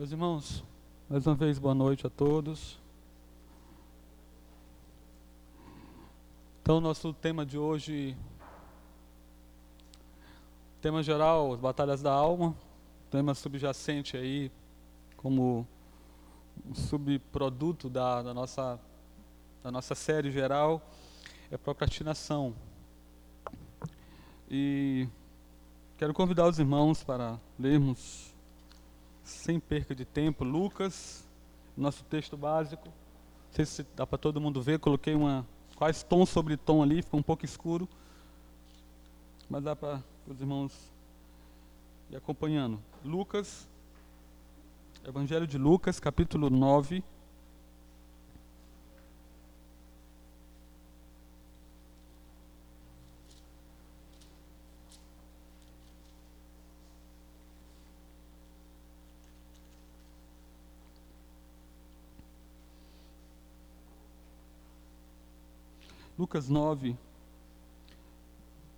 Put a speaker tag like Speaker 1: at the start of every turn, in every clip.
Speaker 1: Meus irmãos, mais uma vez boa noite a todos. Então, nosso tema de hoje, tema geral, as batalhas da alma, tema subjacente aí, como um subproduto da, da, nossa, da nossa série geral, é procrastinação. E quero convidar os irmãos para lermos, sem perca de tempo, Lucas, nosso texto básico. Não sei se dá para todo mundo ver, coloquei uma quase tom sobre tom ali, ficou um pouco escuro. Mas dá para os irmãos ir acompanhando. Lucas, Evangelho de Lucas, capítulo 9. Lucas 9,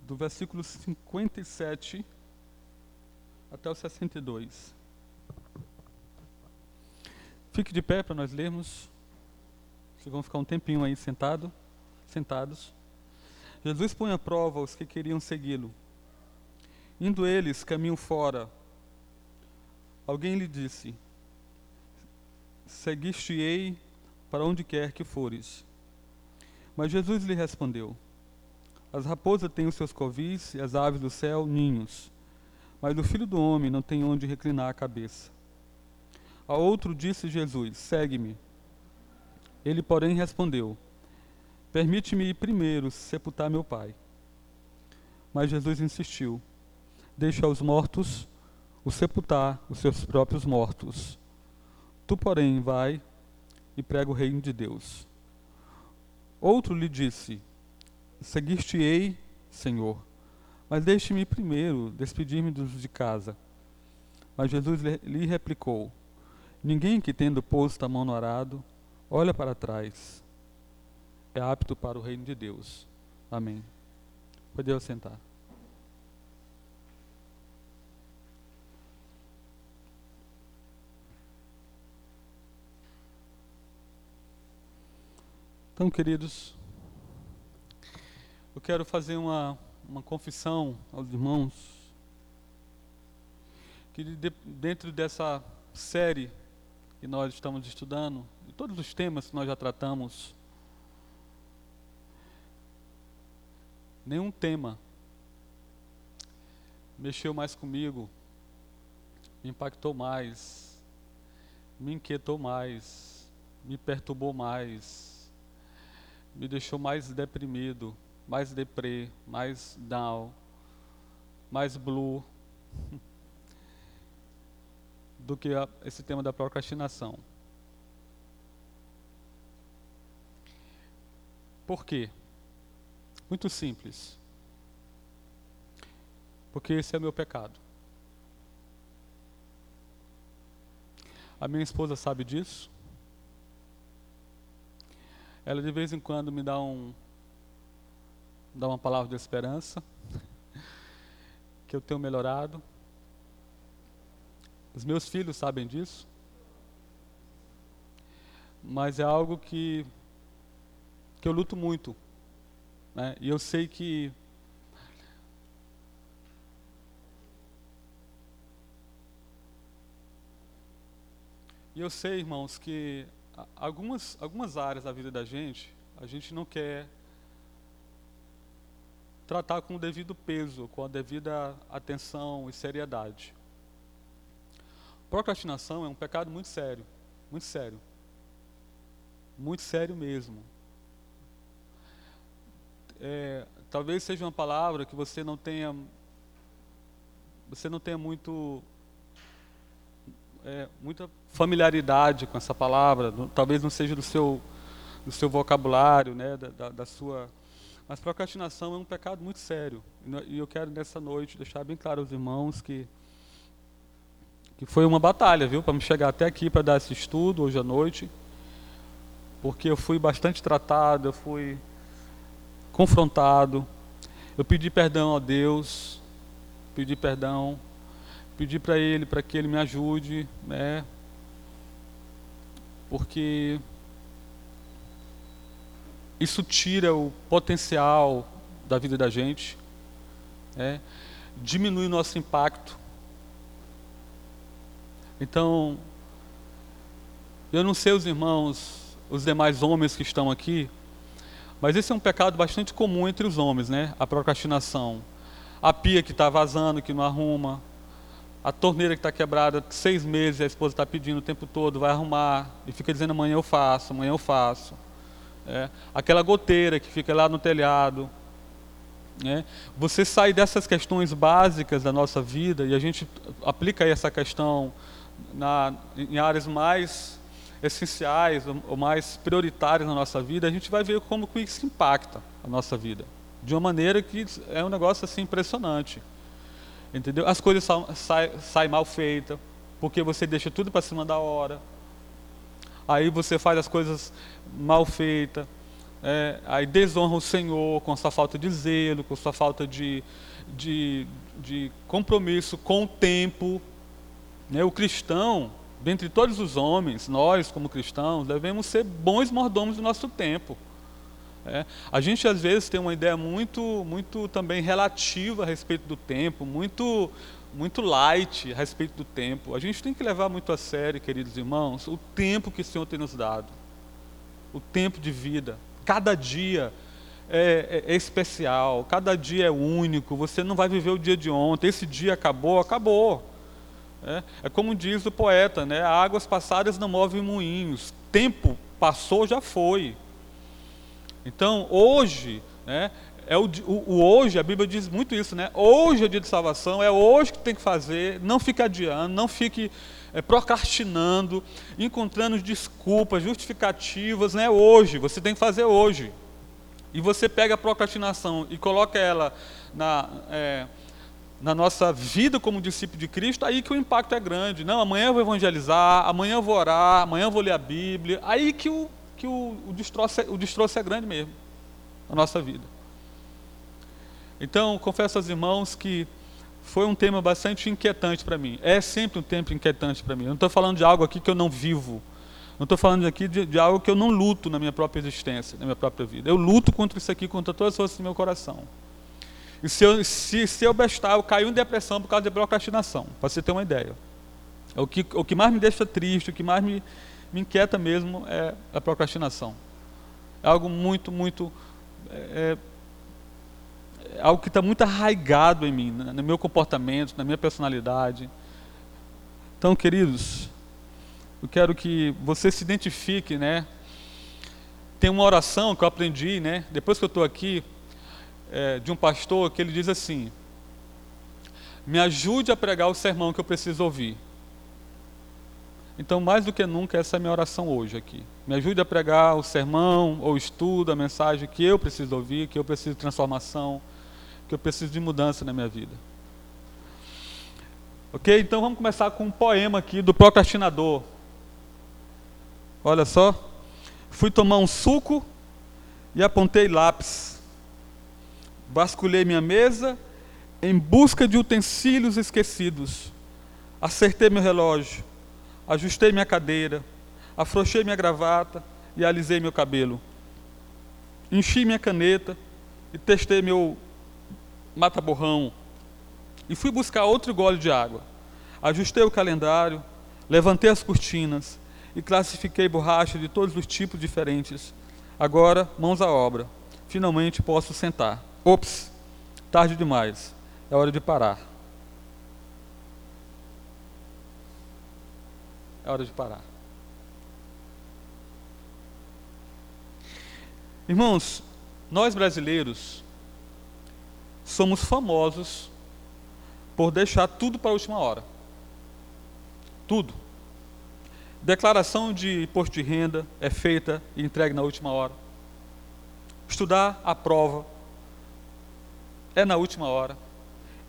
Speaker 1: do versículo 57 até o 62. Fique de pé para nós lermos. Vocês vão ficar um tempinho aí sentado, sentados. Jesus põe à prova os que queriam segui-lo. Indo eles caminho fora, alguém lhe disse: Seguiste-ei para onde quer que fores. Mas Jesus lhe respondeu: As raposas têm os seus covis e as aves do céu ninhos, mas o filho do homem não tem onde reclinar a cabeça. A outro disse Jesus: Segue-me. Ele, porém, respondeu: Permite-me ir primeiro sepultar meu pai. Mas Jesus insistiu: Deixa aos mortos o sepultar os seus próprios mortos. Tu, porém, vai e prega o reino de Deus. Outro lhe disse: Seguir-te-ei, Senhor, mas deixe-me primeiro despedir-me dos de casa. Mas Jesus lhe replicou: Ninguém que, tendo posto a mão no arado, olha para trás, é apto para o reino de Deus. Amém. Pode sentar. Então, queridos, eu quero fazer uma, uma confissão aos irmãos que de, dentro dessa série que nós estamos estudando, de todos os temas que nós já tratamos, nenhum tema mexeu mais comigo, me impactou mais, me inquietou mais, me perturbou mais me deixou mais deprimido, mais deprê, mais down, mais blue do que a, esse tema da procrastinação. Por quê? Muito simples. Porque esse é o meu pecado. A minha esposa sabe disso. Ela de vez em quando me dá um dá uma palavra de esperança que eu tenho melhorado. Os meus filhos sabem disso. Mas é algo que que eu luto muito, né? E eu sei que E eu sei, irmãos, que algumas, algumas áreas da vida da gente, a gente não quer tratar com o devido peso, com a devida atenção e seriedade. Procrastinação é um pecado muito sério, muito sério. Muito sério mesmo. É, talvez seja uma palavra que você não tenha você não tenha muito é, muita familiaridade com essa palavra, talvez não seja do seu, do seu vocabulário, né, da, da, da sua. Mas procrastinação é um pecado muito sério. E eu quero nessa noite deixar bem claro aos irmãos que que foi uma batalha, viu, para me chegar até aqui para dar esse estudo hoje à noite, porque eu fui bastante tratado, eu fui confrontado, eu pedi perdão a Deus, pedi perdão pedir para Ele, para que Ele me ajude, né? porque isso tira o potencial da vida da gente, é, diminui nosso impacto. Então, eu não sei os irmãos, os demais homens que estão aqui, mas esse é um pecado bastante comum entre os homens, né? A procrastinação. A pia que está vazando, que não arruma. A torneira que está quebrada seis meses, a esposa está pedindo o tempo todo, vai arrumar. E fica dizendo amanhã eu faço, amanhã eu faço. É. Aquela goteira que fica lá no telhado. É. Você sai dessas questões básicas da nossa vida e a gente aplica essa questão na, em áreas mais essenciais ou mais prioritárias na nossa vida, a gente vai ver como isso impacta a nossa vida. De uma maneira que é um negócio assim impressionante. Entendeu? As coisas saem sai mal feitas, porque você deixa tudo para cima da hora. Aí você faz as coisas mal feitas. É, aí desonra o Senhor com sua falta de zelo, com sua falta de, de, de compromisso com o tempo. Né? O cristão, dentre todos os homens, nós como cristãos, devemos ser bons mordomos do nosso tempo. É, a gente às vezes tem uma ideia muito, muito também relativa a respeito do tempo, muito, muito light a respeito do tempo. A gente tem que levar muito a sério, queridos irmãos, o tempo que o Senhor tem nos dado, o tempo de vida. Cada dia é, é, é especial, cada dia é único. Você não vai viver o dia de ontem. Esse dia acabou, acabou. É, é como diz o poeta, né? Águas passadas não movem moinhos. Tempo passou, já foi. Então, hoje, né, é o, o, o, hoje, a Bíblia diz muito isso, né? Hoje é dia de salvação, é hoje que tem que fazer, não fique adiando, não fique é, procrastinando, encontrando desculpas, justificativas, né? Hoje, você tem que fazer hoje. E você pega a procrastinação e coloca ela na. É, na nossa vida como discípulo de Cristo, aí que o impacto é grande. Não, amanhã eu vou evangelizar, amanhã eu vou orar, amanhã eu vou ler a Bíblia. Aí que o, que o, o, destroço, é, o destroço é grande mesmo na nossa vida. Então, confesso aos irmãos que foi um tema bastante inquietante para mim. É sempre um tempo inquietante para mim. Eu não estou falando de algo aqui que eu não vivo. Não estou falando aqui de, de, algo que eu não luto na minha própria existência, na minha própria vida. Eu luto contra isso aqui, contra todas as forças do meu coração. E se eu, se, se eu bestar, eu caio em depressão por causa de procrastinação, para você ter uma ideia. O que, o que mais me deixa triste, o que mais me, me inquieta mesmo é a procrastinação. É algo muito, muito. É, é algo que está muito arraigado em mim, no meu comportamento, na minha personalidade. Então, queridos, eu quero que você se identifique, né? Tem uma oração que eu aprendi, né? Depois que eu estou aqui, é, de um pastor que ele diz assim: Me ajude a pregar o sermão que eu preciso ouvir. Então, mais do que nunca, essa é a minha oração hoje aqui. Me ajude a pregar o sermão, ou estudo, a mensagem que eu preciso ouvir, que eu preciso de transformação, que eu preciso de mudança na minha vida. Ok? Então vamos começar com um poema aqui do procrastinador. Olha só. Fui tomar um suco e apontei lápis Vasculhei minha mesa em busca de utensílios esquecidos. Acertei meu relógio, ajustei minha cadeira, afrouxei minha gravata e alisei meu cabelo. Enchi minha caneta e testei meu mata-borrão. E fui buscar outro gole de água. Ajustei o calendário, levantei as cortinas e classifiquei borracha de todos os tipos diferentes. Agora, mãos à obra. Finalmente posso sentar. Ops, tarde demais. É hora de parar. É hora de parar. Irmãos, nós brasileiros somos famosos por deixar tudo para a última hora. Tudo. Declaração de imposto de renda é feita e entregue na última hora. Estudar a prova é na última hora.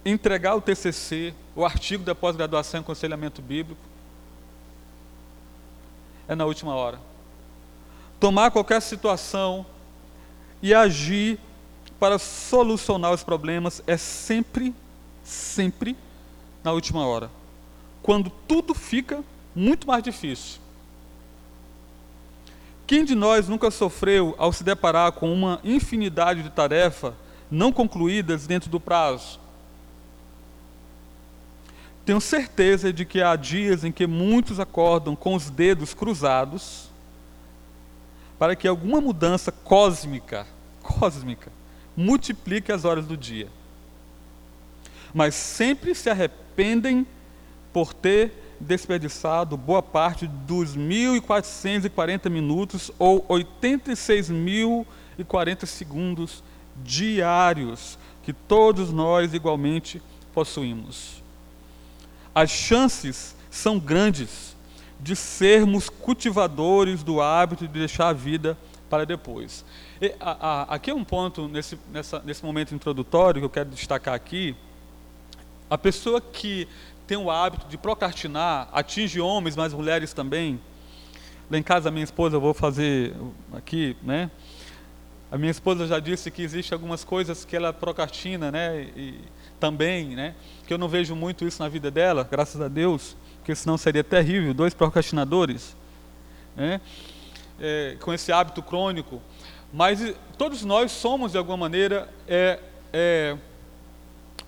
Speaker 1: Entregar o TCC, o artigo da pós-graduação em aconselhamento bíblico, é na última hora. Tomar qualquer situação e agir para solucionar os problemas é sempre, sempre na última hora. Quando tudo fica muito mais difícil. Quem de nós nunca sofreu ao se deparar com uma infinidade de tarefas não concluídas dentro do prazo? Tenho certeza de que há dias em que muitos acordam com os dedos cruzados para que alguma mudança cósmica, cósmica, multiplique as horas do dia. Mas sempre se arrependem por ter desperdiçado boa parte dos 1.440 minutos ou 86.040 segundos diários que todos nós igualmente possuímos. As chances são grandes de sermos cultivadores do hábito de deixar a vida para depois. E, a, a, aqui é um ponto, nesse, nessa, nesse momento introdutório, que eu quero destacar aqui. A pessoa que tem o hábito de procrastinar atinge homens, mas mulheres também. Lá em casa, a minha esposa, eu vou fazer aqui, né? A minha esposa já disse que existe algumas coisas que ela procrastina, né? E, também, né? Que eu não vejo muito isso na vida dela, graças a Deus, porque senão seria terrível. Dois procrastinadores, né? É, com esse hábito crônico. Mas todos nós somos, de alguma maneira, é, é,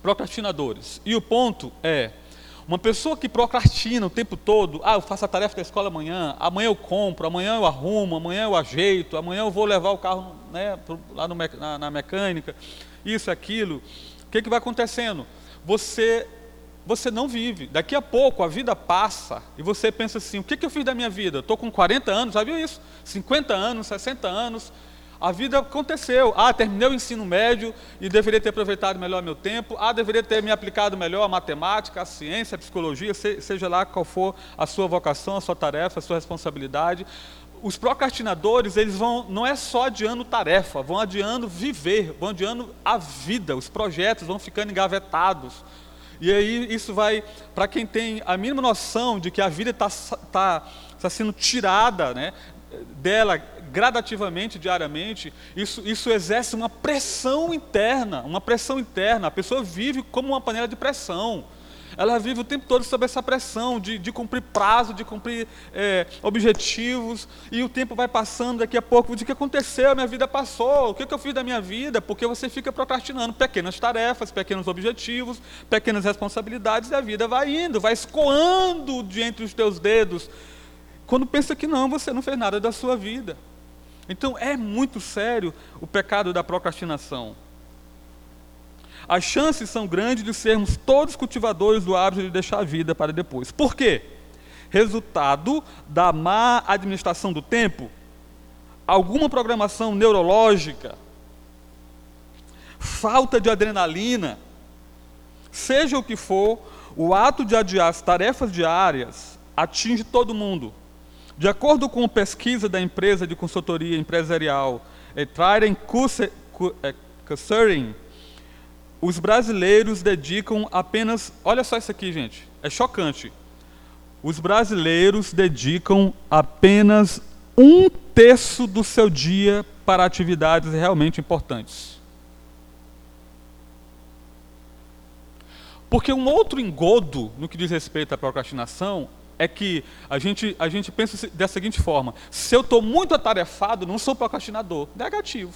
Speaker 1: procrastinadores. E o ponto é, uma pessoa que procrastina o tempo todo, ah, eu faço a tarefa da escola amanhã, amanhã eu compro, amanhã eu arrumo, amanhã eu ajeito, amanhã eu vou levar o carro né, lá no, na, na mecânica, isso, aquilo. O que, que vai acontecendo? Você, você não vive. Daqui a pouco a vida passa e você pensa assim: o que, que eu fiz da minha vida? Estou com 40 anos, já viu isso? 50 anos, 60 anos. A vida aconteceu. Ah, terminei o ensino médio e deveria ter aproveitado melhor meu tempo. Ah, deveria ter me aplicado melhor a matemática, a ciência, a psicologia, seja lá qual for a sua vocação, a sua tarefa, a sua responsabilidade. Os procrastinadores, eles vão, não é só adiando tarefa, vão adiando viver, vão adiando a vida, os projetos vão ficando engavetados. E aí isso vai, para quem tem a mínima noção de que a vida está tá, tá sendo tirada né, dela gradativamente, diariamente, isso, isso exerce uma pressão interna, uma pressão interna. A pessoa vive como uma panela de pressão. Ela vive o tempo todo sob essa pressão de, de cumprir prazo, de cumprir é, objetivos, e o tempo vai passando, daqui a pouco, o que aconteceu? Minha vida passou, o que, que eu fiz da minha vida? Porque você fica procrastinando pequenas tarefas, pequenos objetivos, pequenas responsabilidades, e a vida vai indo, vai escoando de entre os teus dedos, quando pensa que não, você não fez nada da sua vida. Então é muito sério o pecado da procrastinação. As chances são grandes de sermos todos cultivadores do hábito de deixar a vida para depois. Por quê? Resultado da má administração do tempo, alguma programação neurológica, falta de adrenalina, seja o que for, o ato de adiar as tarefas diárias atinge todo mundo de acordo com pesquisa da empresa de consultoria empresarial é, Trident Consulting, os brasileiros dedicam apenas, olha só isso aqui, gente, é chocante. Os brasileiros dedicam apenas um terço do seu dia para atividades realmente importantes. Porque um outro engodo no que diz respeito à procrastinação é que a gente, a gente pensa da seguinte forma: se eu estou muito atarefado, não sou procrastinador. Negativo.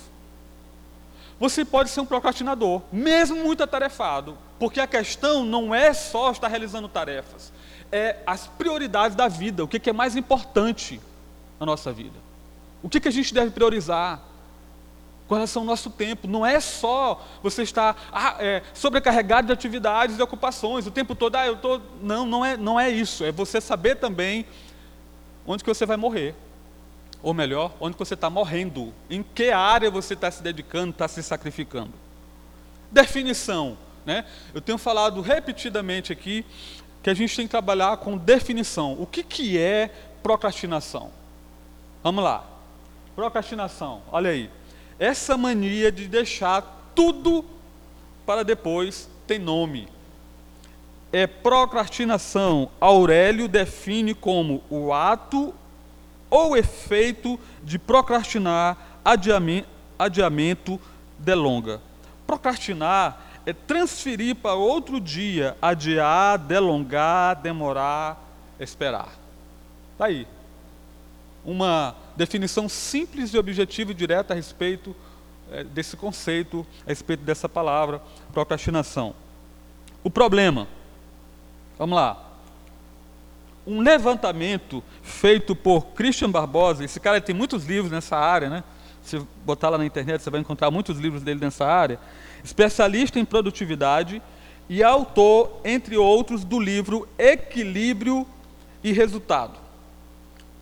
Speaker 1: Você pode ser um procrastinador, mesmo muito atarefado, porque a questão não é só estar realizando tarefas, é as prioridades da vida, o que é mais importante na nossa vida. O que a gente deve priorizar? com relação ao nosso tempo. Não é só você estar ah, é, sobrecarregado de atividades e ocupações o tempo todo. Ah, eu tô não, não é, não é isso. É você saber também onde que você vai morrer, ou melhor, onde você está morrendo, em que área você está se dedicando, está se sacrificando. Definição, né? Eu tenho falado repetidamente aqui que a gente tem que trabalhar com definição. O que que é procrastinação? Vamos lá. Procrastinação. Olha aí. Essa mania de deixar tudo para depois tem nome. É procrastinação. Aurélio define como o ato ou efeito de procrastinar, adiamento, delonga. Procrastinar é transferir para outro dia, adiar, delongar, demorar, esperar. Está aí. uma definição simples e objetiva e direta a respeito é, desse conceito, a respeito dessa palavra, procrastinação. O problema, vamos lá. Um levantamento feito por Christian Barbosa, esse cara tem muitos livros nessa área, né? Se botar lá na internet, você vai encontrar muitos livros dele nessa área. Especialista em produtividade e autor, entre outros, do livro Equilíbrio e Resultado.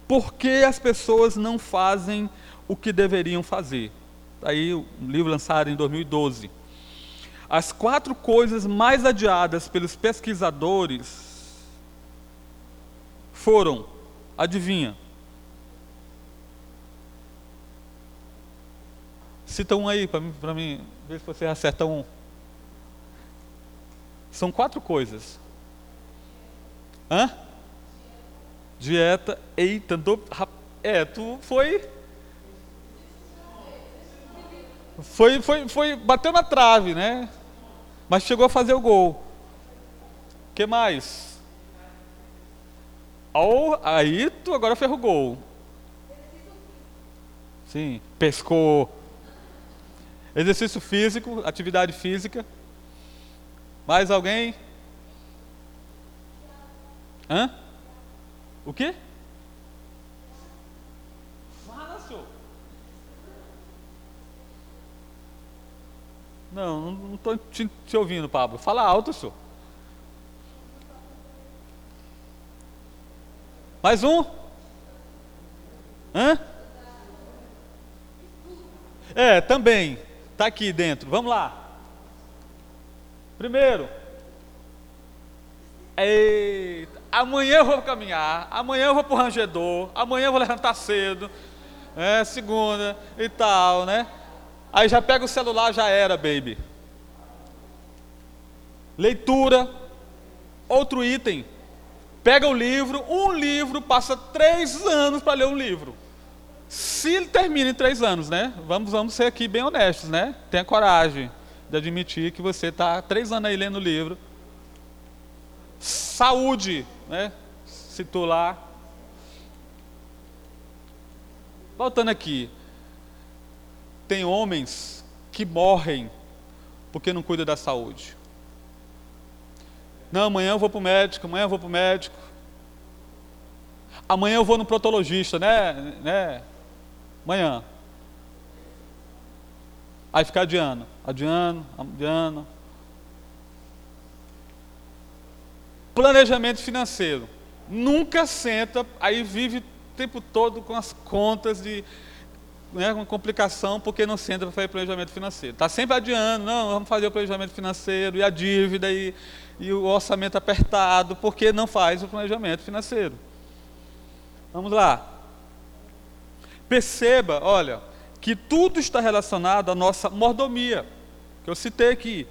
Speaker 1: Por que as pessoas não fazem o que deveriam fazer? Aí o livro lançado em 2012. As quatro coisas mais adiadas pelos pesquisadores foram, adivinha? Cita um aí para mim, mim ver se você acerta um. São quatro coisas. Hã? Dieta. Eita, do, é, tu foi. Foi, foi, foi, bateu na trave, né? Mas chegou a fazer o gol. que mais? Ou, aí tu agora gol. Sim, pescou. Exercício físico, atividade física. Mais alguém? Hã? O quê? Não, não estou te, te, ouvindo, Pablo. Fala alto, senhor. Mais um? Hã? É, também. Está aqui dentro. Vamos lá. Primeiro, eita, amanhã eu vou caminhar, amanhã eu vou para o rangedor, amanhã eu vou levantar cedo, é, segunda e tal, né? Aí já pega o celular, já era, baby. Leitura, outro item. Pega o livro, um livro, passa três anos para ler um livro. Se ele termina em três anos, né? Vamos, vamos ser aqui bem honestos, né? Tenha coragem de admitir que você está três anos aí lendo o livro. Saúde, né? Citou lá. Voltando aqui. Tem homens que morrem porque não cuidam da saúde. Não, amanhã eu vou para o médico, amanhã eu vou para o médico. Amanhã eu vou no protologista, né? né? Amanhã. Aí fica adiando, adiando, adiando. Planejamento financeiro. Nunca senta, aí vive o tempo todo com as contas de né, uma complicação porque não senta para fazer planejamento financeiro. Está sempre adiando, não, vamos fazer o planejamento financeiro e a dívida e, e o orçamento apertado, porque não faz o planejamento financeiro. Vamos lá. Perceba, olha, que tudo está relacionado à nossa mordomia, que eu citei aqui.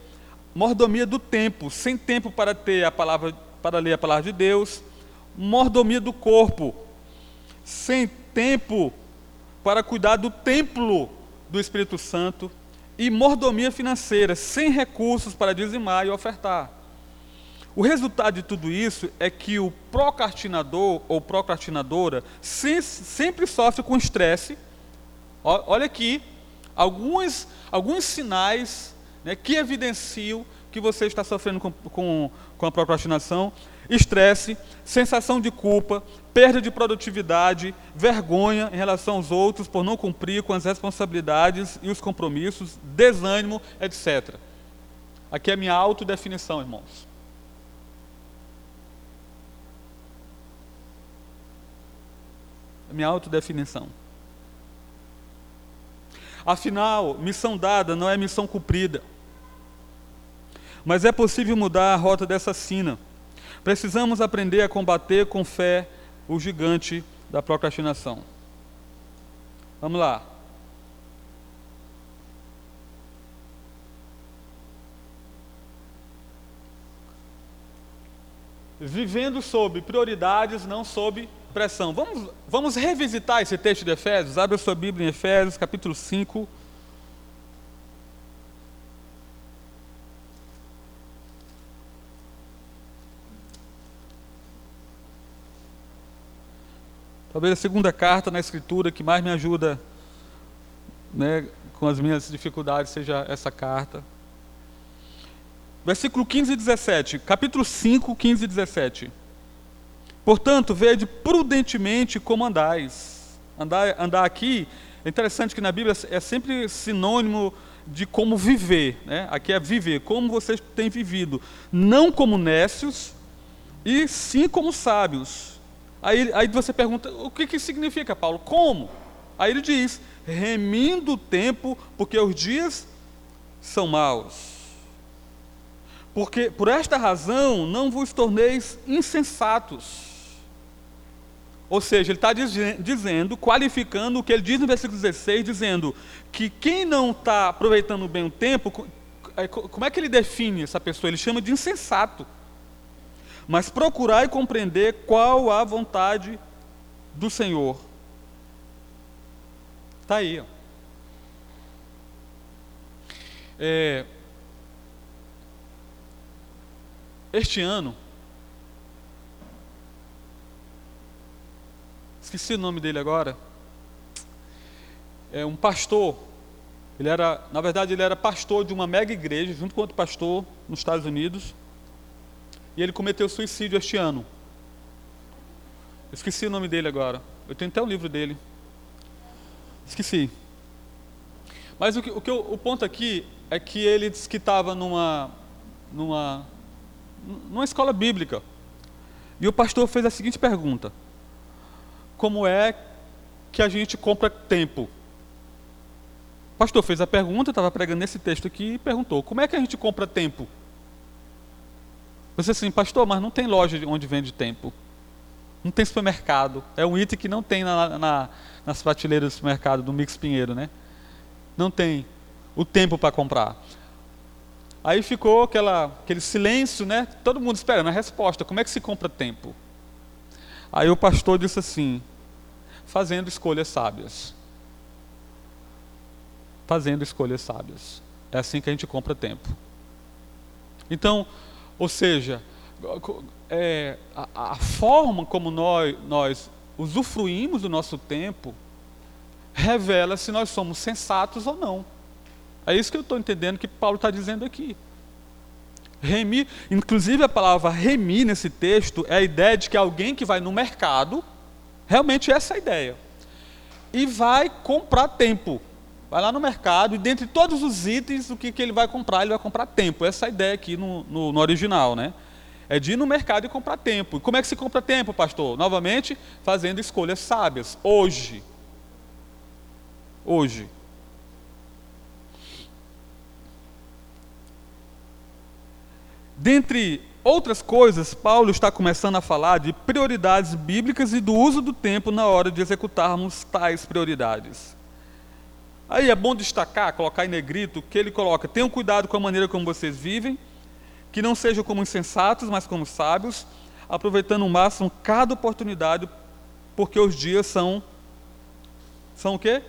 Speaker 1: Mordomia do tempo, sem tempo para ter a palavra, para ler a palavra de Deus, mordomia do corpo, sem tempo para cuidar do templo do Espírito Santo e mordomia financeira, sem recursos para dizimar e ofertar. O resultado de tudo isso é que o procrastinador ou procrastinadora sempre sofre com estresse Olha aqui alguns, alguns sinais né, que evidenciam que você está sofrendo com, com, com a procrastinação: estresse, sensação de culpa, perda de produtividade, vergonha em relação aos outros por não cumprir com as responsabilidades e os compromissos, desânimo, etc. Aqui é a minha autodefinição, irmãos. Minha autodefinição. Afinal, missão dada não é missão cumprida. Mas é possível mudar a rota dessa sina. Precisamos aprender a combater com fé o gigante da procrastinação. Vamos lá. Vivendo sob prioridades, não sob pressão. Vamos, vamos revisitar esse texto de Efésios. Abre a sua Bíblia em Efésios, capítulo 5. Talvez a segunda carta na Escritura que mais me ajuda né, com as minhas dificuldades seja essa carta. Versículo 15 e 17. Capítulo 5, 15 e 17. Portanto, vede prudentemente como andais. Andar, andar aqui, é interessante que na Bíblia é sempre sinônimo de como viver. Né? Aqui é viver, como vocês têm vivido. Não como nécios, e sim como sábios. Aí, aí você pergunta, o que, que significa, Paulo? Como? Aí ele diz, remindo o tempo, porque os dias são maus. Porque por esta razão não vos torneis insensatos. Ou seja, ele está dizendo, qualificando o que ele diz no versículo 16, dizendo que quem não está aproveitando bem o tempo, é, como é que ele define essa pessoa? Ele chama de insensato. Mas procurar e compreender qual a vontade do Senhor. Está aí. Ó. É, este ano, esqueci o nome dele agora, é um pastor, ele era, na verdade ele era pastor de uma mega igreja, junto com outro pastor nos Estados Unidos, e ele cometeu suicídio este ano. esqueci o nome dele agora, eu tenho até o um livro dele. Esqueci. Mas o, que, o, que eu, o ponto aqui é que ele disse que estava numa, numa, numa escola bíblica. E o pastor fez a seguinte pergunta: Como é que a gente compra tempo? O pastor fez a pergunta, estava pregando nesse texto aqui e perguntou: Como é que a gente compra tempo? Você assim, pastor, mas não tem loja onde vende tempo. Não tem supermercado. É um item que não tem na, na, nas prateleiras do supermercado do Mix Pinheiro, né? Não tem o tempo para comprar. Aí ficou aquela, aquele silêncio, né? Todo mundo esperando a resposta. Como é que se compra tempo? Aí o pastor disse assim: fazendo escolhas sábias. Fazendo escolhas sábias. É assim que a gente compra tempo. Então, ou seja, é, a, a, forma como nós, nós usufruímos do nosso tempo revela se nós somos sensatos ou não. É isso que eu estou entendendo que Paulo está dizendo aqui. Remir, inclusive a palavra remir nesse texto é a ideia de que alguém que vai no mercado, realmente é essa a ideia, e vai comprar tempo. Vai lá no mercado e dentre todos os itens, o que, que ele vai comprar? Ele vai comprar tempo. Essa é a ideia aqui no, no, no original, né? É de ir no mercado e comprar tempo. E como é que se compra tempo, pastor? Novamente, fazendo escolhas sábias. Hoje. Hoje. Dentre outras coisas, Paulo está começando a falar de prioridades bíblicas e do uso do tempo na hora de executarmos tais prioridades. Aí é bom destacar, colocar em negrito, que ele coloca: tenham cuidado com a maneira como vocês vivem, que não sejam como insensatos, mas como sábios, aproveitando o máximo cada oportunidade, porque os dias são são o quê?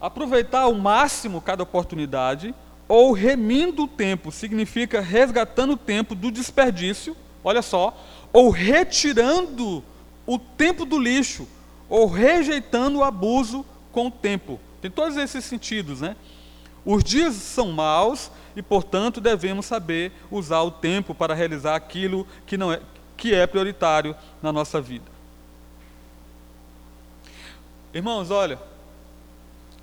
Speaker 1: Aproveitar ao máximo cada oportunidade, ou remindo o tempo, significa resgatando o tempo do desperdício, olha só, ou retirando o tempo do lixo, ou rejeitando o abuso com o tempo. Tem todos esses sentidos, né? Os dias são maus e, portanto, devemos saber usar o tempo para realizar aquilo que, não é, que é prioritário na nossa vida. Irmãos, olha,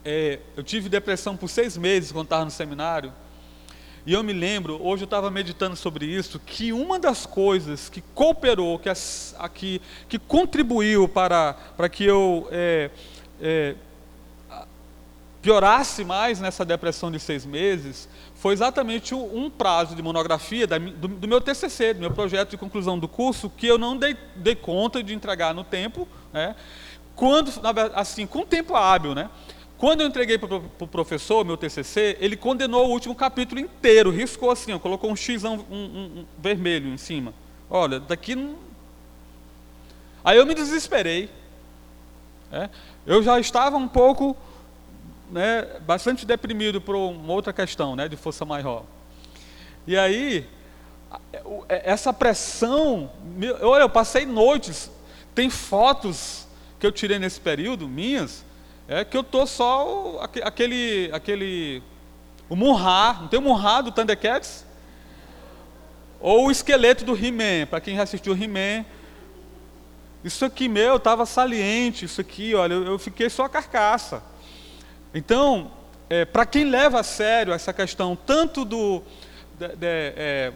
Speaker 1: é, eu tive depressão por seis meses quando estava no seminário. E eu me lembro, hoje eu estava meditando sobre isso, que uma das coisas que cooperou, que, as, que, que contribuiu para, para que eu é, é, piorasse mais nessa depressão de seis meses foi exatamente um prazo de monografia da, do, do, meu TCC, do meu projeto de conclusão do curso, que eu não dei, dei conta de entregar no tempo, né? quando, assim, com tempo hábil, né? Quando eu entreguei para o professor meu TCC, ele condenou o último capítulo inteiro, riscou assim, ó, colocou um X um, um, um, vermelho em cima. Olha, daqui não... Aí eu me desesperei. É? Eu já estava um pouco né, bastante deprimido por uma outra questão, né, de força maior. E aí, é, essa pressão, olha, eu passei noites, tem fotos que eu tirei nesse período, minhas, é que eu tô só aquele, aquele, o Munra, não tem o Munra do Thundercats? Ou o esqueleto do He-Man, para quem já assistiu He-Man, isso aqui meu estava saliente, isso aqui, olha, eu, eu fiquei só a carcaça. Então, é, para quem leva a sério essa questão, tanto do, de, de, é,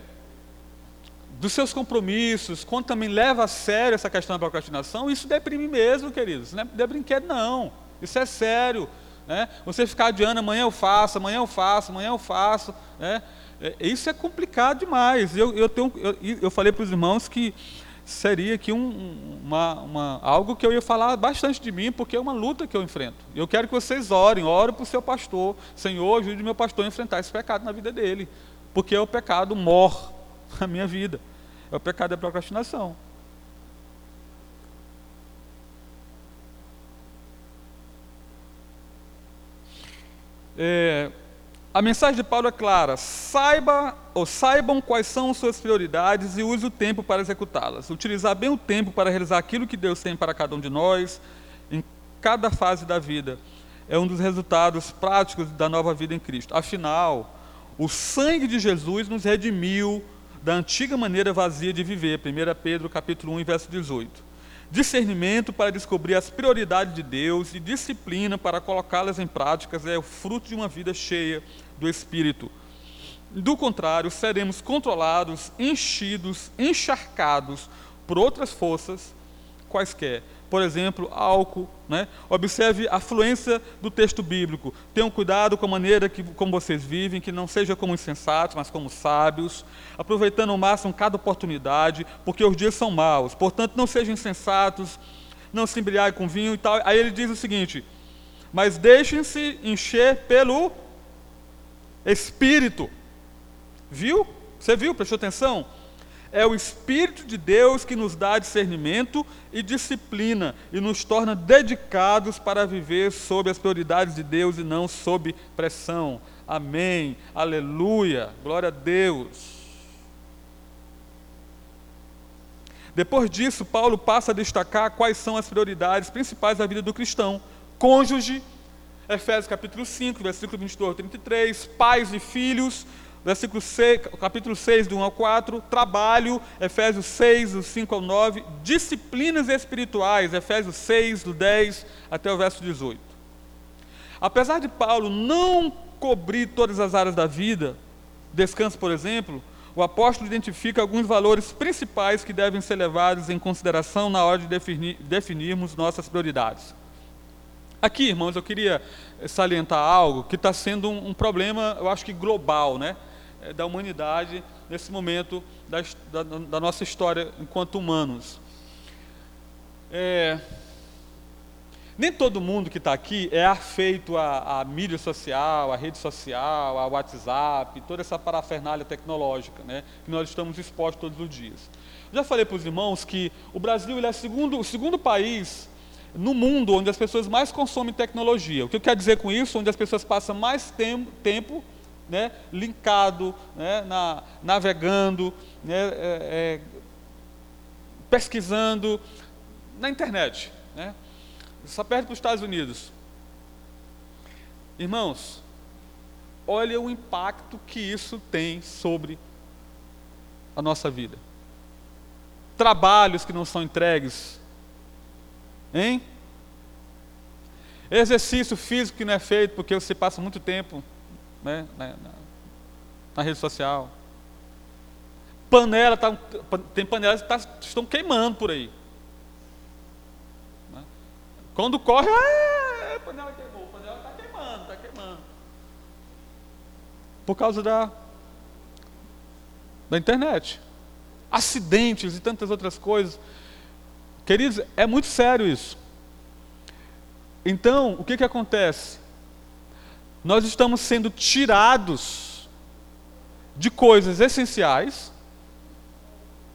Speaker 1: dos seus compromissos, quanto também leva a sério essa questão da procrastinação, isso deprime mesmo, queridos. Não é, brinquedo, não. Isso é sério. Né? Você ficar adiando, amanhã eu faço, amanhã eu faço, amanhã eu faço. Né? É, isso é complicado demais. Eu, eu, tenho, eu, eu falei para os irmãos que seria aqui um, uma, uma, algo que eu ia falar bastante de mim, porque é uma luta que eu enfrento. Eu quero que vocês orem, orem para o seu pastor. Senhor, ajude meu pastor a enfrentar esse pecado na vida dele. Porque é o pecado mor na minha vida. É o pecado da procrastinação. É, a mensagem de Paulo é clara: saiba ou saibam quais são suas prioridades e use o tempo para executá-las. Utilizar bem o tempo para realizar aquilo que Deus tem para cada um de nós, em cada fase da vida, é um dos resultados práticos da nova vida em Cristo. Afinal, o sangue de Jesus nos redimiu da antiga maneira vazia de viver. 1 Pedro capítulo 1, verso 18 discernimento para descobrir as prioridades de Deus e disciplina para colocá-las em práticas é o fruto de uma vida cheia do Espírito. Do contrário, seremos controlados, enchidos, encharcados por outras forças quaisquer, por exemplo, álcool. Né? Observe a fluência do texto bíblico. Tenham cuidado com a maneira que, como vocês vivem, que não seja como insensatos, mas como sábios, aproveitando ao máximo cada oportunidade, porque os dias são maus. Portanto, não sejam insensatos, não se embriaguem com vinho e tal. Aí ele diz o seguinte: mas deixem-se encher pelo Espírito. Viu? Você viu? Prestou atenção? É o Espírito de Deus que nos dá discernimento e disciplina e nos torna dedicados para viver sob as prioridades de Deus e não sob pressão. Amém. Aleluia. Glória a Deus. Depois disso, Paulo passa a destacar quais são as prioridades principais da vida do cristão: cônjuge, Efésios capítulo 5, versículo 22 ao 33, pais e filhos, versículo 6, capítulo 6, do 1 ao 4, trabalho, Efésios 6, do 5 ao 9, disciplinas espirituais, Efésios 6, do 10 até o verso 18. Apesar de Paulo não cobrir todas as áreas da vida, descanso, por exemplo, o apóstolo identifica alguns valores principais que devem ser levados em consideração na hora de definir, definirmos nossas prioridades. Aqui, irmãos, eu queria salientar algo que está sendo um, um problema, eu acho que global, né? É, da humanidade nesse momento da, da, da nossa história enquanto humanos. É, nem todo mundo que está aqui é afeito à, à, mídia social, à rede social, ao WhatsApp, toda essa parafernália tecnológica né, que nós estamos expostos todos os dias. Já falei para os irmãos que o Brasil é segundo, o segundo país no mundo onde as pessoas mais consomem tecnologia. O que eu quero dizer com isso? Onde as pessoas passam mais tempo, tempo né, linkado, né, na, navegando, né, é, é, pesquisando na internet. Né? Só perde para os Estados Unidos. Irmãos, olha o impacto que isso tem sobre a nossa vida. Trabalhos que não são entregues, hein? Exercício físico que não é feito porque você passa muito tempo né, na, na, rede social. Panela, tá, tem panelas que tá, estão queimando por aí. Né? Quando corre, ah, a panela queimou, a panela está queimando, está queimando. Por causa da, da internet. Acidentes e tantas outras coisas. Queridos, é muito sério isso. Então, o que, que acontece? Nós estamos sendo tirados de coisas essenciais,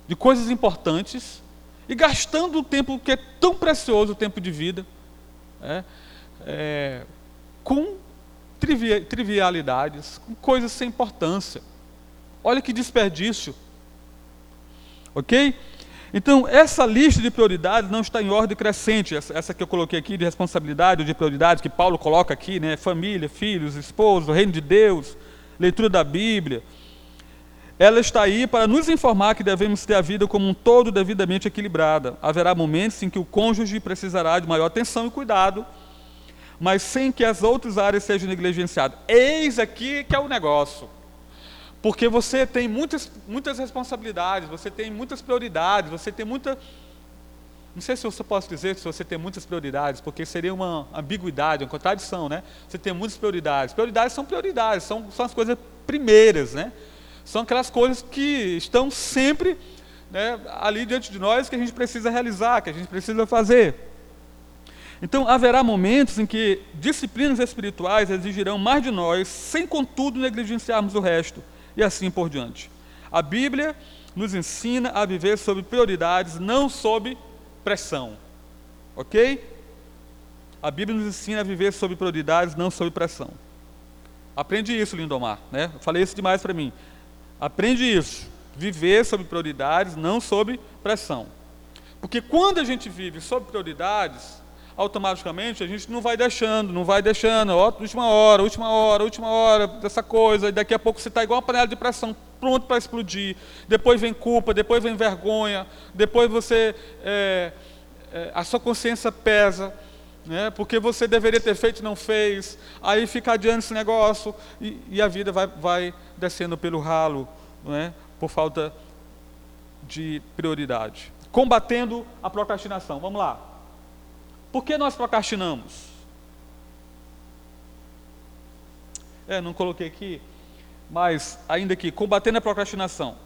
Speaker 1: de coisas importantes, e gastando o tempo que é tão precioso, o tempo de vida, é, é, com trivialidades, com coisas sem importância. Olha que desperdício. Ok? Então, essa lista de prioridades não está em ordem crescente. Essa, que eu coloquei aqui de responsabilidade ou de prioridades, que Paulo coloca aqui, né? Família, filhos, esposo, reino de Deus, leitura da Bíblia. Ela está aí para nos informar que devemos ter a vida como um todo devidamente equilibrada. Haverá momentos em que o cônjuge precisará de maior atenção e cuidado, mas sem que as outras áreas sejam negligenciadas. Eis aqui que é o negócio. Porque você tem muitas, muitas responsabilidades, você tem muitas prioridades, você tem muita. Não sei se você pode dizer se você tem muitas prioridades, porque seria uma ambiguidade, uma contradição, né? Você tem muitas prioridades. Prioridades são prioridades, são, são as coisas primeiras, né? São aquelas coisas que estão sempre né, ali diante de nós que a gente precisa realizar, que a gente precisa fazer. Então, haverá momentos em que disciplinas espirituais exigirão mais de nós, sem contudo negligenciarmos o resto e assim por diante. A Bíblia nos ensina a viver sob prioridades, não sob pressão. Ok? A Bíblia nos ensina a viver sob prioridades, não sob pressão. Aprende isso, Lindomar. Né? Eu falei isso demais para mim. Aprende isso. Viver sob prioridades, não sob pressão. Porque quando a gente vive sob prioridades, automaticamente a gente não vai deixando, não vai deixando, ó, última hora, última hora, última hora, dessa coisa, e daqui a pouco você está igual uma panela de pressão, pronto para explodir. Depois vem culpa, depois vem vergonha, depois você. É, é, a sua consciência pesa. Né, porque você deveria ter feito e não fez, aí fica adiante esse negócio e, e a vida vai, vai descendo pelo ralo, né, por falta de prioridade. Combatendo a procrastinação. Vamos lá. Por que nós procrastinamos? É, não coloquei aqui, mas ainda aqui, combatendo a procrastinação.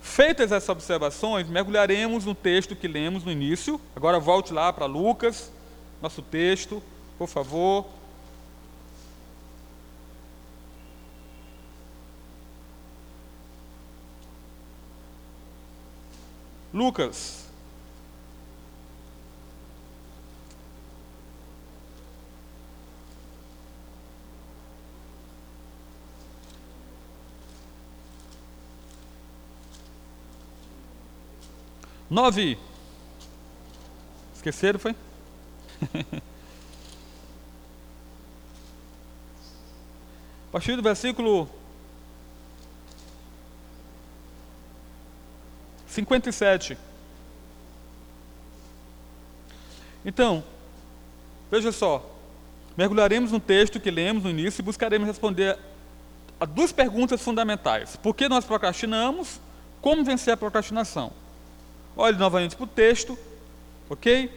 Speaker 1: Feitas essas observações, mergulharemos no texto que lemos no início. Agora volte lá para Lucas, nosso texto, por favor. Lucas, Nove. Esqueceram, foi? A partir do versículo 57. Então, veja só. Mergulharemos no texto que lemos no início e buscaremos responder a duas perguntas fundamentais. Por que nós procrastinamos? Como vencer a procrastinação? Olhe novamente para o texto, ok?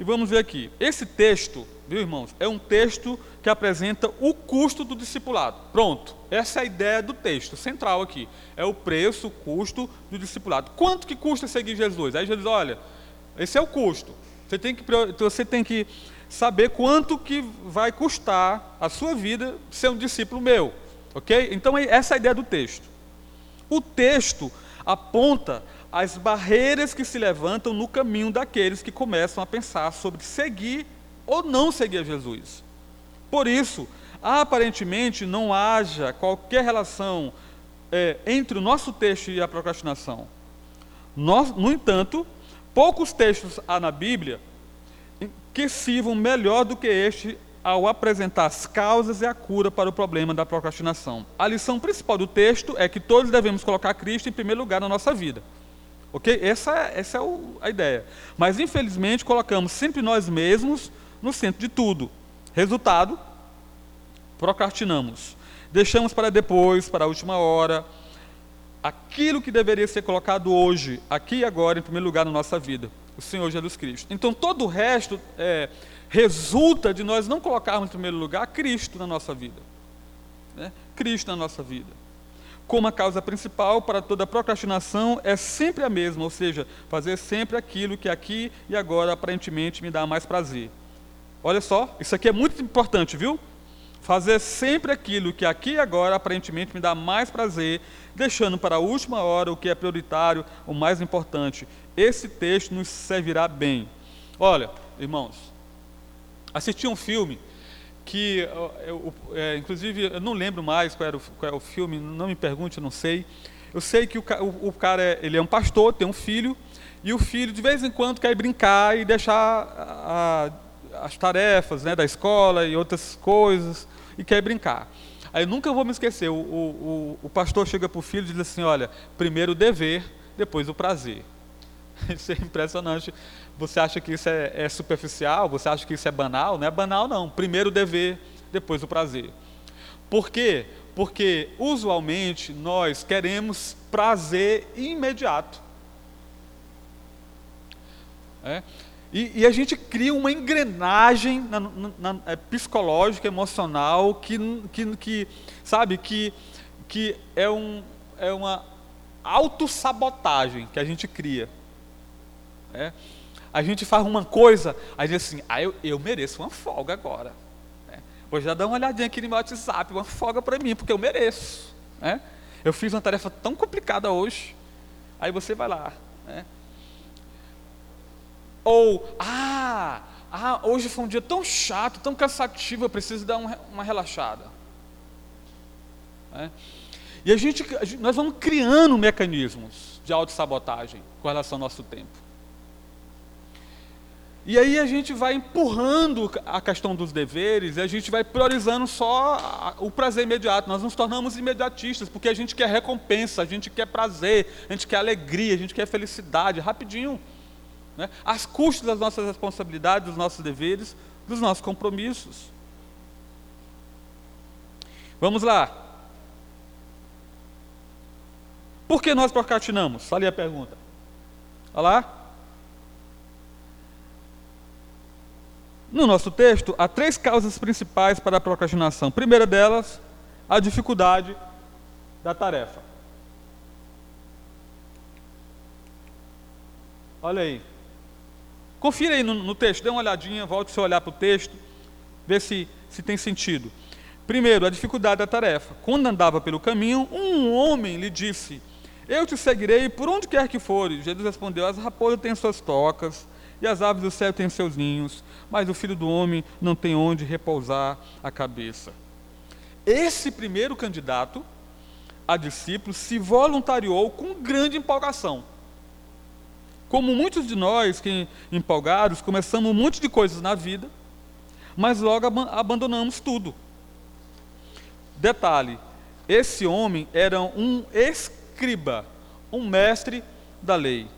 Speaker 1: E vamos ver aqui. Esse texto, viu irmãos, é um texto que apresenta o custo do discipulado. Pronto. Essa é a ideia do texto central aqui. É o preço, o custo do discipulado. Quanto que custa seguir Jesus? Aí Jesus, olha, esse é o custo. Você tem que, você tem que saber quanto que vai custar a sua vida ser um discípulo meu. Ok? Então essa é a ideia do texto. O texto aponta as barreiras que se levantam no caminho daqueles que começam a pensar sobre seguir ou não seguir a Jesus. Por isso, aparentemente não haja qualquer relação é, entre o nosso texto e a procrastinação. Nós, no entanto, poucos textos há na Bíblia que sirvam melhor do que este ao apresentar as causas e a cura para o problema da procrastinação. A lição principal do texto é que todos devemos colocar Cristo em primeiro lugar na nossa vida. Ok? Essa, é, essa é o, a ideia. Mas, infelizmente, colocamos sempre nós mesmos no centro de tudo. Resultado: procrastinamos. Deixamos para depois, para a última hora, aquilo que deveria ser colocado hoje, aqui e agora, em primeiro lugar na nossa vida, o Senhor Jesus Cristo. Então, todo o resto é, resulta de nós não colocarmos em primeiro lugar Cristo na nossa vida. Né? Cristo na nossa vida como a causa principal para toda procrastinação é sempre a mesma, ou seja, fazer sempre aquilo que aqui e agora aparentemente me dá mais prazer. Olha só, isso aqui é muito importante, viu? Fazer sempre aquilo que aqui e agora aparentemente me dá mais prazer, deixando para a última hora o que é prioritário, o mais importante. Esse texto nos servirá bem. Olha, irmãos, assisti um filme que, eu, é, inclusive, eu não lembro mais qual era o, qual era o filme, não me pergunte, não sei. eu sei que o, o, o cara é, ele é um pastor, tem um filho, e o filho de vez em quando quer brincar e deixar a, as tarefas né, da escola e outras coisas, e quer brincar. Aí eu nunca vou me esquecer, o, o, o pastor chega para o filho e diz assim, olha, primeiro o dever, depois o prazer. Isso é impressionante. Você acha que isso é, é, superficial? Você acha que isso é banal? Não é banal, não. Primeiro o dever, depois o prazer. Por quê? Porque usualmente nós queremos prazer imediato. É? E, e, a gente cria uma engrenagem na, na, na, é, psicológica, emocional, que, que, que, sabe, que, que é, um, é uma autossabotagem que a gente cria. É? A gente faz uma coisa, aí diz assim, ah, eu, eu mereço uma folga agora. É? Vou já dar uma olhadinha aqui no meu WhatsApp, uma folga para mim, porque eu mereço. É? Eu fiz uma tarefa tão complicada hoje, aí você vai lá. Né? Ou, ah, ah, hoje foi um dia tão chato, tão cansativo, eu preciso dar um, uma relaxada. É? E a gente, nós vamos criando mecanismos de autossabotagem com relação ao nosso tempo. E aí a gente vai empurrando a questão dos deveres, e a gente vai priorizando só o prazer imediato. Nós nos tornamos imediatistas, porque a gente quer recompensa, a gente quer prazer, a gente quer alegria, a gente quer felicidade, rapidinho. Né? Às custas das nossas responsabilidades, dos nossos deveres, dos nossos compromissos. Vamos lá. Por que nós procrastinamos? Ali a pergunta. Olha lá. No nosso texto, há três causas principais para a procrastinação. Primeira delas, a dificuldade da tarefa. Olha aí. Confira aí no, no texto, dê uma olhadinha, volte seu olhar para o texto, vê se, se tem sentido. Primeiro, a dificuldade da tarefa. Quando andava pelo caminho, um homem lhe disse: Eu te seguirei por onde quer que fores. Jesus respondeu: As raposas têm suas tocas e as aves do céu têm seus ninhos, mas o filho do homem não tem onde repousar a cabeça. Esse primeiro candidato a discípulo se voluntariou com grande empolgação. Como muitos de nós que empolgados começamos um monte de coisas na vida, mas logo abandonamos tudo. Detalhe: esse homem era um escriba, um mestre da lei.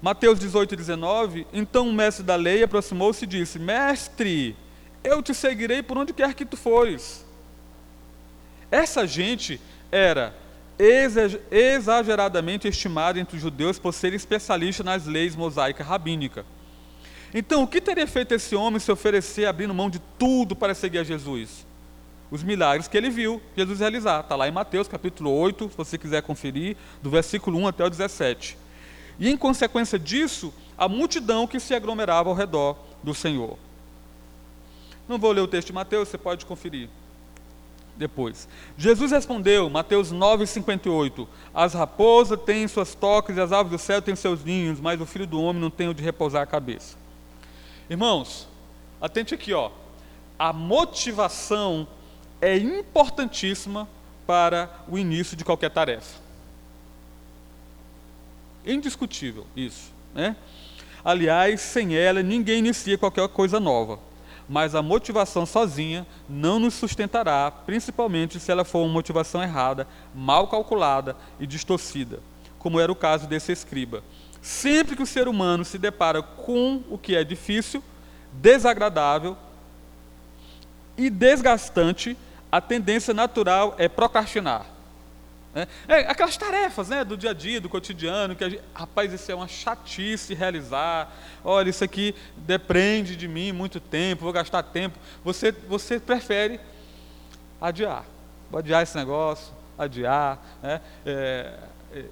Speaker 1: Mateus 18, 19. Então o mestre da lei aproximou-se e disse: Mestre, eu te seguirei por onde quer que tu fores. Essa gente era exageradamente estimada entre os judeus por ser especialista nas leis mosaica rabínica. Então, o que teria feito esse homem se oferecer abrindo mão de tudo para seguir a Jesus? Os milagres que ele viu Jesus realizar. Está lá em Mateus capítulo 8, se você quiser conferir, do versículo 1 até o 17. E em consequência disso, a multidão que se aglomerava ao redor do Senhor. Não vou ler o texto de Mateus, você pode conferir depois. Jesus respondeu, Mateus 9,58: As raposas têm suas tocas e as aves do céu têm seus ninhos, mas o filho do homem não tem onde repousar a cabeça. Irmãos, atente aqui, ó. A motivação é importantíssima para o início de qualquer tarefa. Indiscutível isso. Né? Aliás, sem ela, ninguém inicia qualquer coisa nova. Mas a motivação sozinha não nos sustentará, principalmente se ela for uma motivação errada, mal calculada e distorcida, como era o caso desse escriba. Sempre que o ser humano se depara com o que é difícil, desagradável e desgastante, a tendência natural é procrastinar. É, é, aquelas tarefas né, do dia a dia, do cotidiano, que gente, rapaz, isso é uma chatice realizar. Olha, isso aqui depende de mim muito tempo, vou gastar tempo. Você, você prefere adiar. Vou adiar esse negócio, adiar. Né? É,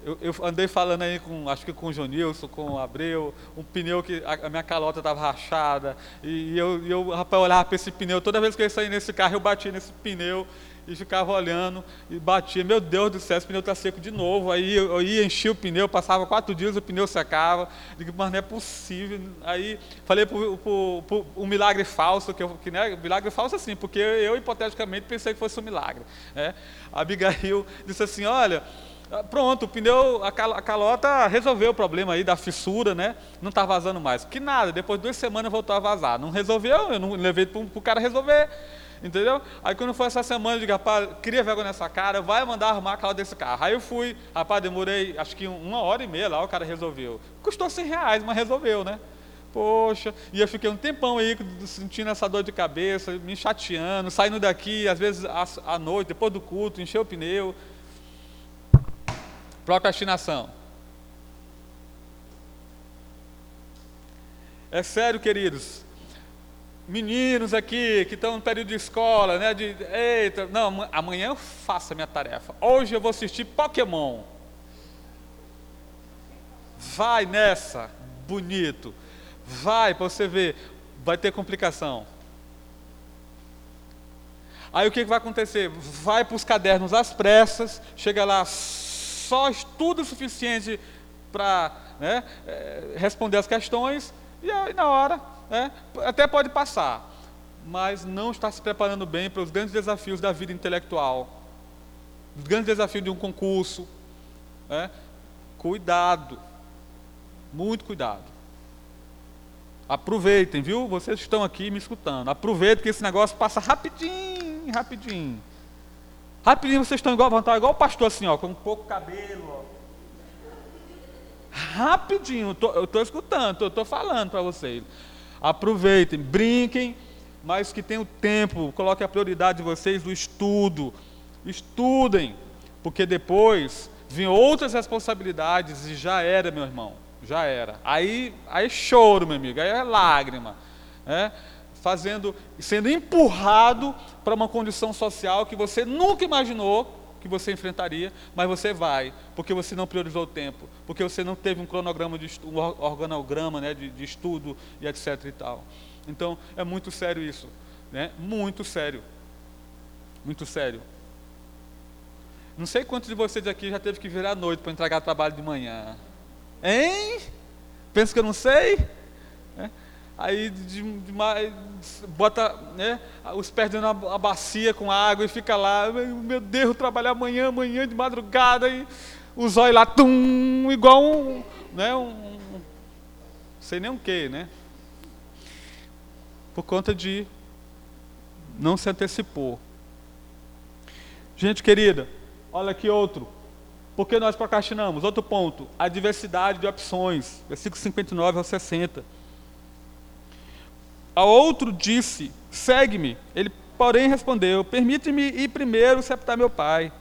Speaker 1: eu, eu, andei falando aí com, acho que com o Jonilson, com o Abreu, um pneu que a, a minha calota estava rachada, e, e eu, eu, rapaz, olhava para esse pneu, toda vez que eu sair nesse carro, eu batia nesse pneu, e ficava olhando e batia. Meu Deus do céu, esse pneu está seco de novo. Aí eu, ia encher o pneu, passava quatro dias, o pneu secava. Digo, mas não é possível. Aí falei para um milagre falso, que, eu, que né, milagre falso assim, porque eu hipoteticamente pensei que fosse um milagre. Né? A Abigail disse assim: Olha, pronto, o pneu, a calota resolveu o problema aí da fissura, né? Não está vazando mais. Que nada, depois de duas semanas voltou a vazar. Não resolveu, eu não levei para o cara resolver. Entendeu? Aí quando foi essa semana, eu digo, rapaz, queria vergonha nessa cara, vai mandar arrumar a calota desse carro. Aí eu fui, rapaz, demorei acho que uma hora e meia lá, o cara resolveu. Custou 100 reais, mas resolveu, né? Poxa, e eu fiquei um tempão aí sentindo essa dor de cabeça, me chateando, saindo daqui, às vezes à noite, depois do culto, encher o pneu. Procrastinação. É sério, queridos. Meninos aqui que estão no período de escola, né? De, eita, não, amanhã eu faço a minha tarefa. Hoje eu vou assistir Pokémon. Vai nessa, bonito. Vai para você ver, vai ter complicação. Aí o que, que vai acontecer? Vai para os cadernos às pressas, chega lá só estudo o suficiente para né, é, responder as questões, e aí na hora, né, até pode passar, mas não está se preparando bem para os grandes desafios da vida intelectual, os grandes desafios de um concurso. Né, cuidado, muito cuidado. Aproveitem, viu? Vocês estão aqui me escutando. Aproveitem que esse negócio passa rapidinho, rapidinho. Rapidinho vocês estão igual, vão estar igual o pastor assim, ó, com um pouco cabelo, ó. Rapidinho, eu estou escutando, eu estou falando para vocês. Aproveitem, brinquem, mas que tenham tempo, coloquem a prioridade de vocês no estudo. Estudem, porque depois vêm outras responsabilidades e já era, meu irmão, já era. Aí, aí é choro, meu amigo, aí é lágrima. É? fazendo, sendo empurrado para uma condição social que você nunca imaginou que você enfrentaria, mas você vai, porque você não priorizou o tempo, porque você não teve um cronograma de um organograma né, de, de estudo e etc e tal. Então é muito sério isso, né? Muito sério, muito sério. Não sei quantos de vocês aqui já teve que virar à noite para entregar trabalho de manhã, hein? Pensa que eu não sei? Aí de, de, bota né, os pés dentro da bacia com água e fica lá, meu Deus, trabalhar amanhã, amanhã de madrugada, e os olhos lá, tum, igual um, né, um, um sei nem o que, né? Por conta de não se antecipou. Gente querida, olha aqui outro. Por que nós procrastinamos? Outro ponto, a diversidade de opções. Versículo 59 ao 60. A outro disse: Segue-me. Ele, porém, respondeu: Permite-me ir primeiro sepultar meu pai.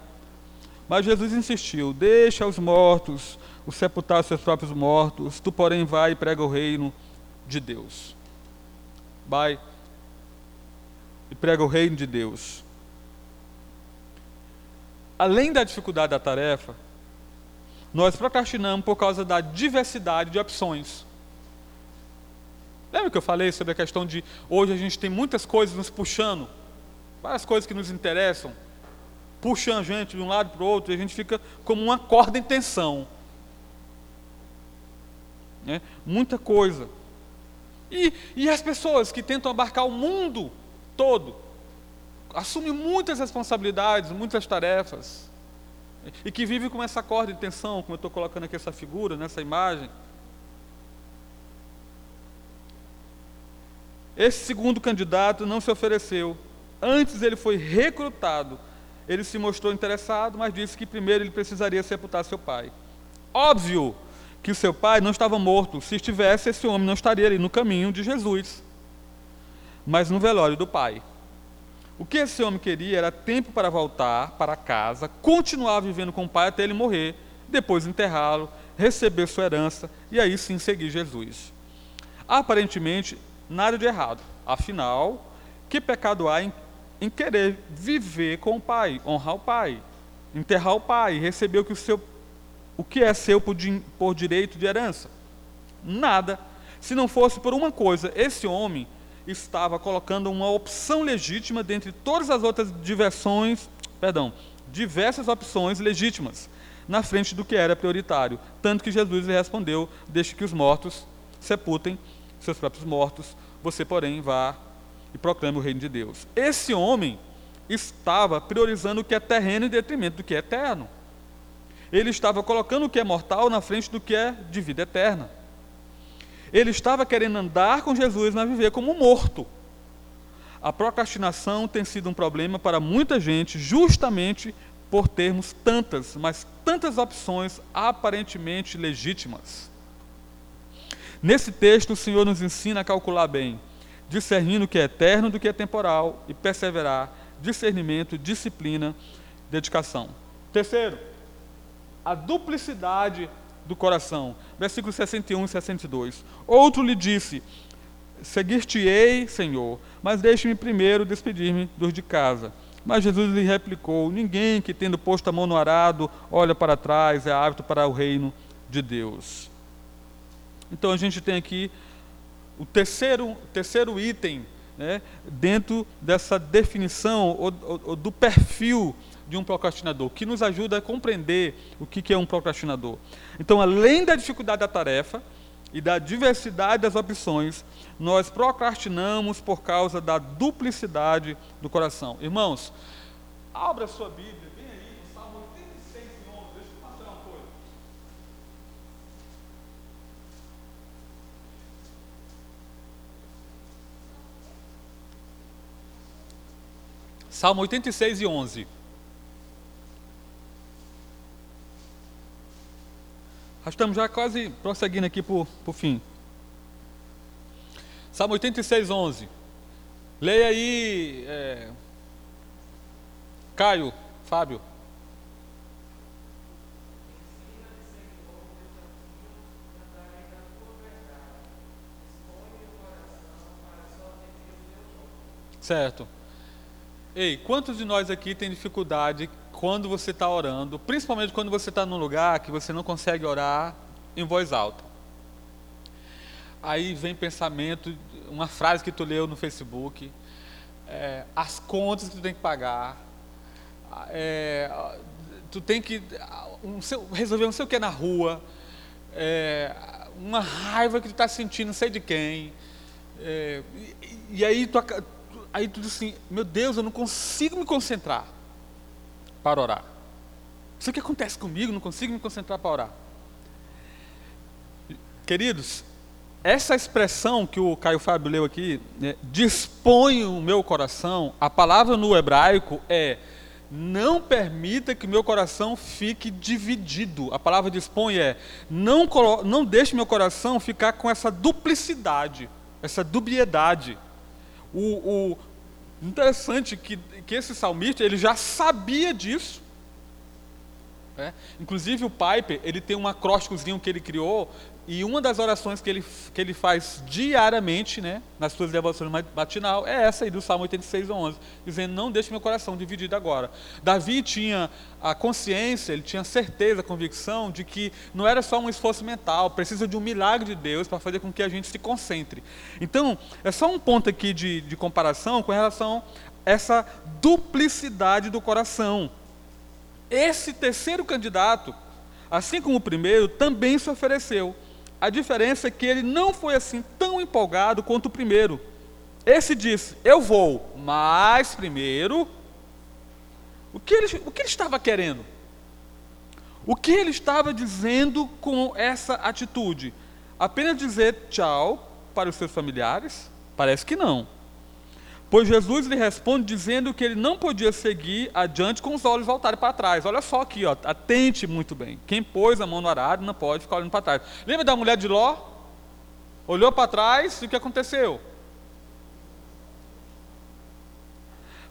Speaker 1: Mas Jesus insistiu: Deixa os mortos os sepultar seus próprios mortos. Tu, porém, vai e prega o reino de Deus. Vai e prega o reino de Deus. Além da dificuldade da tarefa, nós procrastinamos por causa da diversidade de opções. Lembra que eu falei sobre a questão de hoje a gente tem muitas coisas nos puxando, várias coisas que nos interessam, puxam a gente de um lado para o outro e a gente fica como uma corda em tensão. Né? Muita coisa. E, e as pessoas que tentam abarcar o mundo todo, assumem muitas responsabilidades, muitas tarefas, e que vivem com essa corda em tensão, como eu estou colocando aqui essa figura, nessa imagem. Esse segundo candidato não se ofereceu. Antes ele foi recrutado. Ele se mostrou interessado, mas disse que primeiro ele precisaria sepultar seu pai. Óbvio que seu pai não estava morto. Se estivesse, esse homem não estaria ali no caminho de Jesus, mas no velório do pai. O que esse homem queria era tempo para voltar para casa, continuar vivendo com o pai até ele morrer, depois enterrá-lo, receber sua herança e aí sim seguir Jesus. Aparentemente, nada de errado. Afinal, que pecado há em, em querer viver com o pai, honrar o pai, enterrar o pai, receber o que, o seu, o que é seu por, por direito de herança? Nada. Se não fosse por uma coisa, esse homem estava colocando uma opção legítima dentre todas as outras diversões, perdão, diversas opções legítimas na frente do que era prioritário. Tanto que Jesus lhe respondeu: Deixe que os mortos sepultem seus próprios mortos, você, porém, vá e proclame o reino de Deus. Esse homem estava priorizando o que é terreno em detrimento do que é eterno. ele estava colocando o que é mortal na frente do que é de vida eterna. Ele estava querendo andar com Jesus, mas viver como morto. A procrastinação tem sido um problema para muita gente, justamente por termos tantas, mas tantas opções aparentemente legítimas. Nesse texto, o Senhor nos ensina a calcular bem, discernindo o que é eterno do que é temporal e perseverar, discernimento, disciplina, dedicação. Terceiro, a duplicidade do coração. Versículos 61 e 62. Outro lhe disse: Seguir-te-ei, Senhor, mas deixe-me primeiro despedir-me dos de casa. Mas Jesus lhe replicou: Ninguém que, tendo posto a mão no arado, olha para trás, é hábito para o reino de Deus. Então a gente tem aqui o terceiro, terceiro item né, dentro dessa definição ou, ou, ou do perfil de um procrastinador, que nos ajuda a compreender o que é um procrastinador. Então, além da dificuldade da tarefa e da diversidade das opções, nós procrastinamos por causa da duplicidade do coração. Irmãos, abra sua Bíblia, vem aí no Salmo 86 e 11, deixa eu mostrar uma coisa. Salmo 86 e 11. Nós estamos já quase prosseguindo aqui para o fim. Salmo 86, 11. Leia aí, é, Caio, Fábio. Certo. Ei, quantos de nós aqui tem dificuldade quando você está orando, principalmente quando você está num lugar que você não consegue orar em voz alta. Aí vem pensamento, uma frase que tu leu no Facebook, é, as contas que tu tem que pagar, é, tu tem que um, resolver não sei o que na rua, é, uma raiva que tu está sentindo, não sei de quem, é, e, e, aí tu, aí tu diz assim, meu Deus, eu não consigo me concentrar para orar. Isso que acontece comigo, não consigo me concentrar para orar. Queridos, essa expressão que o Caio Fábio leu aqui, né, dispõe o meu coração, a palavra no hebraico é não permita que meu coração fique dividido. A palavra dispõe é não, não deixe meu coração ficar com essa duplicidade, essa dubiedade. O, o interessante que que esse salmista ele já sabia disso. Né? Inclusive o Piper ele tem um acrósticozinho que ele criou e uma das orações que ele, que ele faz diariamente, né, nas suas devoções matinal, é essa aí do Salmo 86, 11, dizendo, não deixe meu coração dividido agora. Davi tinha a consciência, ele tinha certeza, a convicção de que não era só um esforço mental, precisa de um milagre de Deus para fazer com que a gente se concentre. Então, é só um ponto aqui de, de comparação com relação essa duplicidade do coração. Esse terceiro candidato, assim como o primeiro, também se ofereceu. A diferença é que ele não foi assim tão empolgado quanto o primeiro. Esse disse: Eu vou, mas primeiro. O que ele, o que ele estava querendo? O que ele estava dizendo com essa atitude? Apenas dizer tchau para os seus familiares? Parece que não. Pois Jesus lhe responde dizendo que ele não podia seguir adiante com os olhos voltados para trás. Olha só aqui, ó, atente muito bem. Quem pôs a mão no arado não pode ficar olhando para trás. Lembra da mulher de Ló? Olhou para trás e o que aconteceu?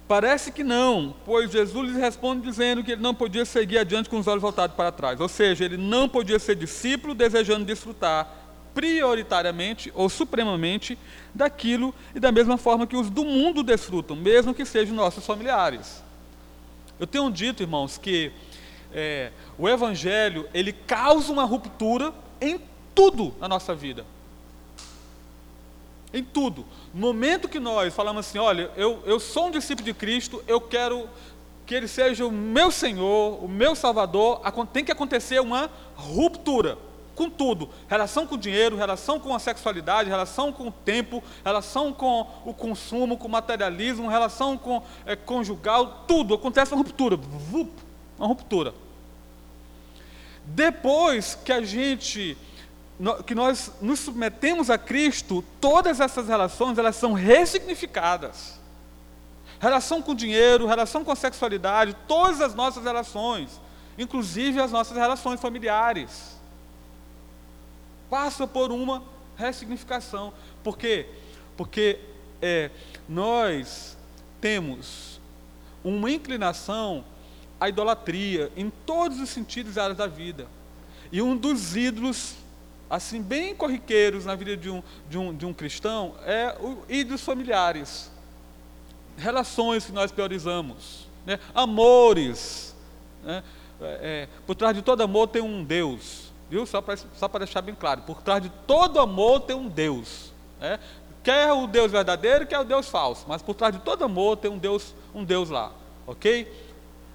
Speaker 1: Parece que não, pois Jesus lhe responde dizendo que ele não podia seguir adiante com os olhos voltados para trás. Ou seja, ele não podia ser discípulo desejando desfrutar prioritariamente ou supremamente daquilo e da mesma forma que os do mundo desfrutam, mesmo que sejam nossos familiares. Eu tenho dito, irmãos, que é, o Evangelho ele causa uma ruptura em tudo na nossa vida. Em tudo. No momento que nós falamos assim, olha, eu, eu sou um discípulo de Cristo, eu quero que Ele seja o meu Senhor, o meu Salvador, tem que acontecer uma ruptura com tudo: relação com o dinheiro, relação com a sexualidade, relação com o tempo, relação com o consumo, com o materialismo, relação com é, conjugal, tudo. Acontece uma ruptura. Uma ruptura. Depois que a gente que nós nos submetemos a Cristo, todas essas relações elas são ressignificadas. Relação com dinheiro, relação com a sexualidade, todas as nossas relações, inclusive as nossas relações familiares, passam por uma ressignificação. Por quê? Porque é, nós temos uma inclinação à idolatria em todos os sentidos e áreas da vida. E um dos ídolos, assim, bem corriqueiros na vida de um, de um, de um cristão é o ídolos familiares. Relações que nós priorizamos, né? amores. Né? É, é, por trás de todo amor tem um Deus, viu? Só para só deixar bem claro, por trás de todo amor tem um Deus. Né? Quer o Deus verdadeiro, quer o Deus falso, mas por trás de todo amor tem um Deus, um Deus lá, ok?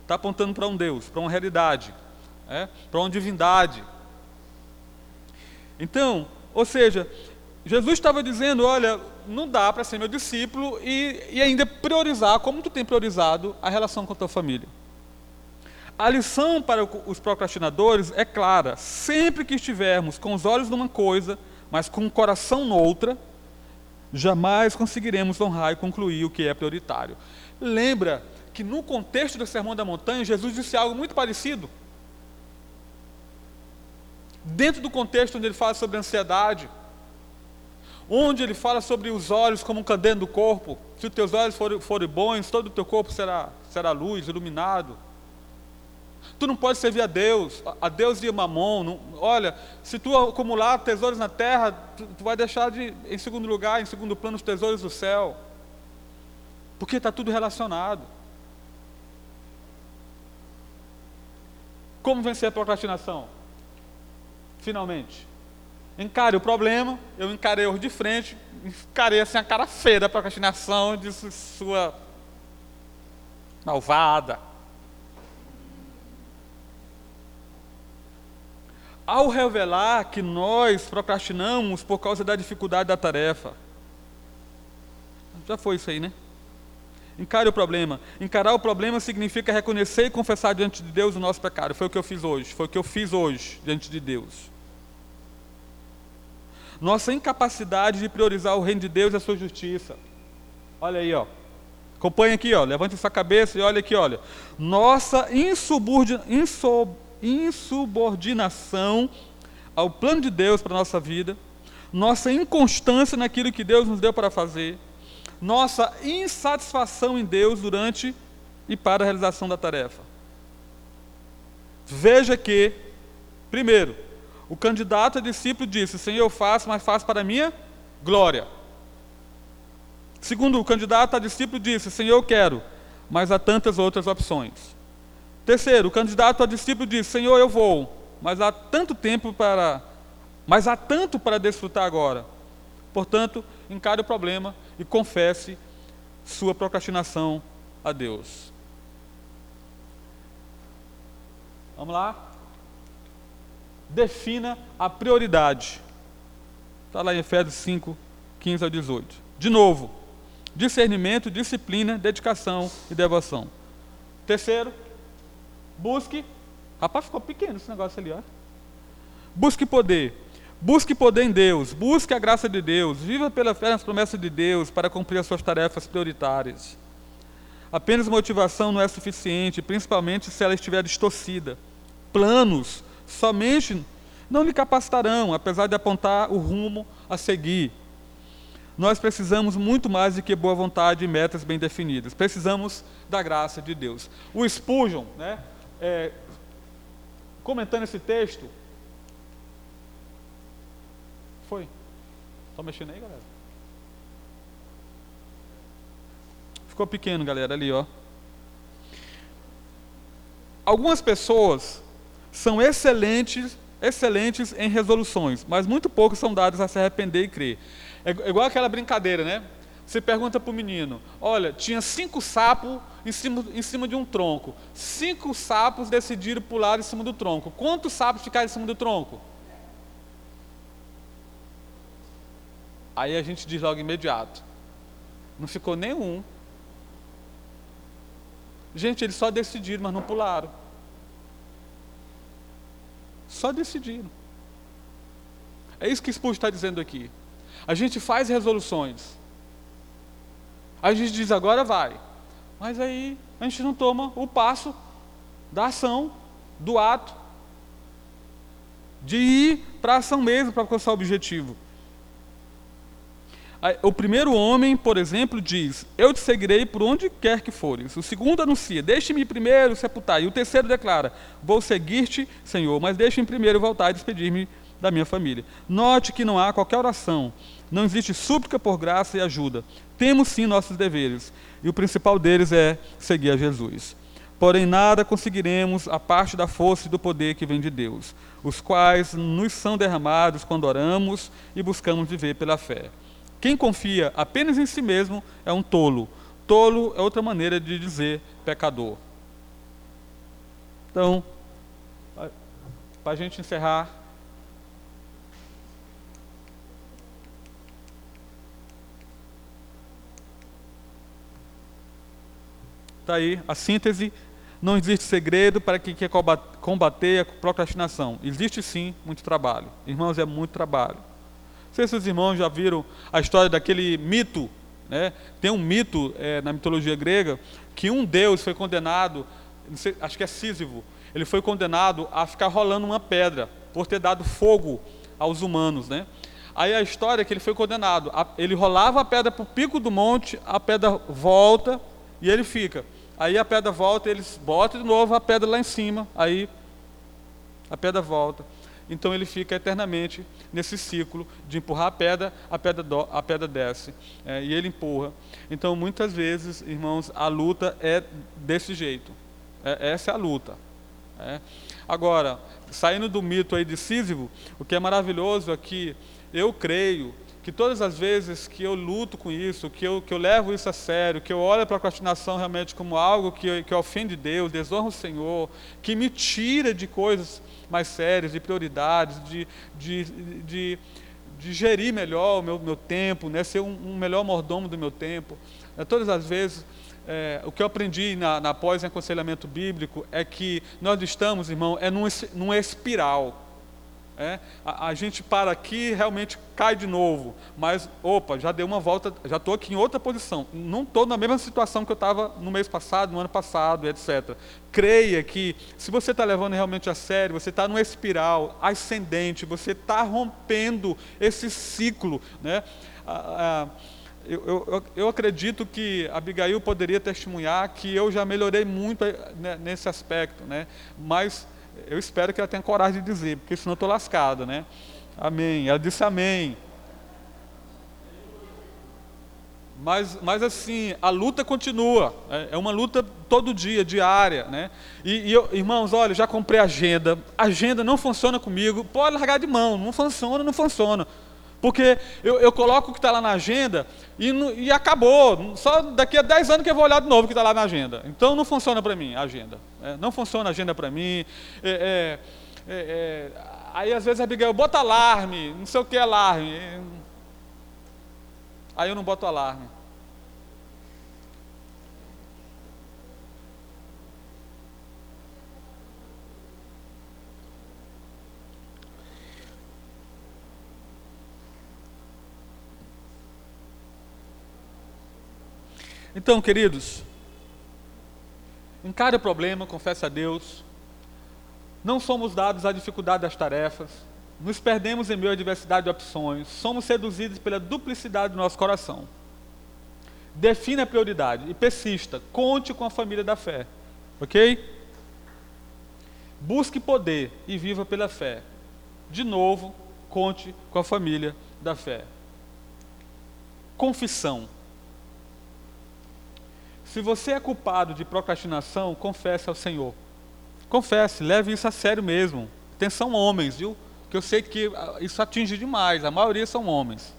Speaker 1: Está apontando para um Deus, para uma realidade, é? para uma divindade. Então, ou seja, Jesus estava dizendo, olha, não dá para ser meu discípulo e, e ainda priorizar, como tu tem priorizado, a relação com a tua família. A lição para os procrastinadores é clara: sempre que estivermos com os olhos numa coisa, mas com o coração noutra, jamais conseguiremos honrar e concluir o que é prioritário. Lembra que no contexto do Sermão da Montanha, Jesus disse algo muito parecido? Dentro do contexto onde ele fala sobre ansiedade, onde ele fala sobre os olhos como um candeeiro do corpo, se os teus olhos forem, forem bons, todo o teu corpo será, será luz, iluminado. Tu não pode servir a Deus, a Deus e mamon. Não, olha, se tu acumular tesouros na terra, tu, tu, vai deixar de, em segundo lugar, em segundo plano, os tesouros do céu. Porque está tudo relacionado. Como vencer a procrastinação? Finalmente. Encare o problema, eu encarei hoje de frente, encarei assim a cara feia da procrastinação, disse sua malvada. Ao revelar que nós procrastinamos por causa da dificuldade da tarefa. Já foi isso aí, né? Encare o problema. Encarar o problema significa reconhecer e confessar diante de Deus o nosso pecado. Foi o que eu fiz hoje. Foi o que eu fiz hoje diante de Deus. Nossa incapacidade de priorizar o reino de Deus e a sua justiça. Olha aí, ó. Acompanhe aqui, ó. Levante sua cabeça e olha aqui, olha. Nossa insubordinação insubordinação ao plano de Deus para a nossa vida, nossa inconstância naquilo que Deus nos deu para fazer, nossa insatisfação em Deus durante e para a realização da tarefa. Veja que, primeiro, o candidato a discípulo disse: Senhor, eu faço, mas faço para a minha glória. Segundo, o candidato a discípulo disse: Senhor, eu quero, mas há tantas outras opções. Terceiro, o candidato a discípulo diz: Senhor, eu vou, mas há tanto tempo para. Mas há tanto para desfrutar agora. Portanto, encare o problema e confesse sua procrastinação a Deus. Vamos lá? Defina a prioridade. Está lá em Efésios 5, 15 ao 18. De novo, discernimento, disciplina, dedicação e devoção. Terceiro, Busque. Rapaz, ficou pequeno esse negócio ali, ó. Busque poder. Busque poder em Deus. Busque a graça de Deus. Viva pela fé nas promessas de Deus para cumprir as suas tarefas prioritárias. Apenas motivação não é suficiente, principalmente se ela estiver distorcida. Planos somente não lhe capacitarão, apesar de apontar o rumo a seguir. Nós precisamos muito mais do que boa vontade e metas bem definidas. Precisamos da graça de Deus. O Spurgeon, né, é, comentando esse texto. Foi? Estão mexendo aí, galera? Ficou pequeno, galera, ali, ó. Algumas pessoas são excelentes, excelentes em resoluções, mas muito poucos são dados a se arrepender e crer. É igual aquela brincadeira, né? Você pergunta para o menino: olha, tinha cinco sapos em cima, em cima de um tronco. Cinco sapos decidiram pular em cima do tronco. Quantos sapos ficaram em cima do tronco? Aí a gente diz logo imediato: não ficou nenhum. Gente, eles só decidiram, mas não pularam. Só decidiram. É isso que Spurgeon está dizendo aqui. A gente faz resoluções. A gente diz agora vai. Mas aí a gente não toma o passo da ação, do ato, de ir para a ação mesmo para alcançar o objetivo. O primeiro homem, por exemplo, diz: Eu te seguirei por onde quer que fores. O segundo anuncia: Deixe-me primeiro sepultar. E o terceiro declara: Vou seguir-te, Senhor, mas deixe-me primeiro voltar e despedir-me da minha família. Note que não há qualquer oração, não existe súplica por graça e ajuda. Temos sim nossos deveres, e o principal deles é seguir a Jesus. Porém, nada conseguiremos a parte da força e do poder que vem de Deus, os quais nos são derramados quando oramos e buscamos viver pela fé. Quem confia apenas em si mesmo é um tolo. Tolo é outra maneira de dizer pecador. Então, para a gente encerrar. Está aí a síntese. Não existe segredo para quem quer combater a procrastinação. Existe sim muito trabalho. Irmãos, é muito trabalho sei se os irmãos já viram a história daquele mito. Né? Tem um mito é, na mitologia grega que um deus foi condenado, sei, acho que é Sísifo, ele foi condenado a ficar rolando uma pedra por ter dado fogo aos humanos. Né? Aí a história é que ele foi condenado. Ele rolava a pedra para o pico do monte, a pedra volta e ele fica. Aí a pedra volta, eles botam de novo a pedra lá em cima, aí a pedra volta. Então ele fica eternamente nesse ciclo de empurrar a pedra, a pedra, do, a pedra desce. É, e ele empurra. Então muitas vezes, irmãos, a luta é desse jeito. É, essa é a luta. É. Agora, saindo do mito aí de Sísifo, o que é maravilhoso é que eu creio que todas as vezes que eu luto com isso, que eu, que eu levo isso a sério, que eu olho a procrastinação realmente como algo que, que ofende Deus, desonra o Senhor, que me tira de coisas mais sérias, de prioridades, de, de, de, de gerir melhor o meu, meu tempo, né? ser um, um melhor mordomo do meu tempo. É, todas as vezes, é, o que eu aprendi na, na pós-aconselhamento bíblico é que nós estamos, irmão, é num, num espiral. É, a, a, gente para aqui realmente cai de novo, mas opa, já deu uma volta, já estou aqui em outra posição. Não estou na mesma situação que eu estava no mês passado, no ano passado, etc. Creia que se você está levando realmente a sério, você está numa espiral ascendente, você está rompendo esse ciclo. Né? eu, eu, eu, acredito que Abigail poderia testemunhar que eu já melhorei muito né, nesse aspecto, né? mas eu espero que ela tenha coragem de dizer, porque senão eu estou lascado, né? Amém. Ela disse amém. Mas, mas assim, a luta continua. É, é uma luta todo dia, diária, né? E, e eu, irmãos, olha, já comprei agenda. Agenda não funciona comigo. Pode largar de mão. Não funciona, não funciona. Porque eu, eu coloco o que está lá na agenda e, e, acabou. Só daqui a 10 anos que eu vou olhar de novo o que está lá na agenda. Então não funciona para mim a agenda. É, não funciona a agenda para mim. É, é, é, é, aí às vezes a Abigail bota alarme, não sei o que é alarme. Aí eu não boto alarme. Então, queridos, encare o problema, confesse a Deus. Não somos dados à dificuldade das tarefas, nos perdemos em meio à diversidade de opções, somos seduzidos pela duplicidade do nosso coração. Defina a prioridade e persista, conte com a família da fé, ok? Busque poder e viva pela fé. De novo, conte com a família da fé. Confissão. Se você é culpado de procrastinação, confesse ao Senhor. Confesse, leve isso a sério mesmo. Atenção, homens, viu? Que eu sei que ah, isso atinge demais, a maioria são homens.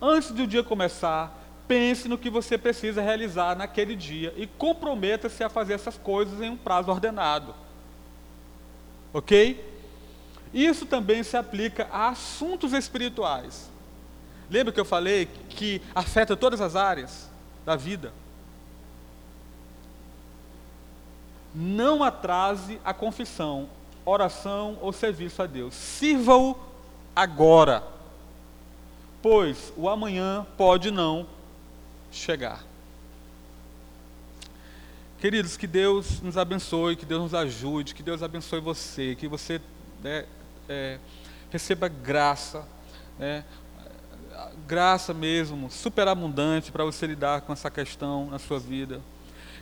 Speaker 1: Antes do dia começar, pense no que você precisa realizar naquele dia e comprometa-se a fazer essas coisas em um prazo ordenado. Ok? Isso também se aplica a assuntos espirituais. Lembra que eu falei que afeta todas as áreas da vida? Não atrase a confissão. oração ou serviço a Deus. Sirva-o agora, pois o amanhã pode não chegar. Queridos, que Deus nos abençoe, que Deus nos ajude, que Deus abençoe você, que você né, é, receba graça, né, graça mesmo, superabundante para você lidar com essa questão na sua vida.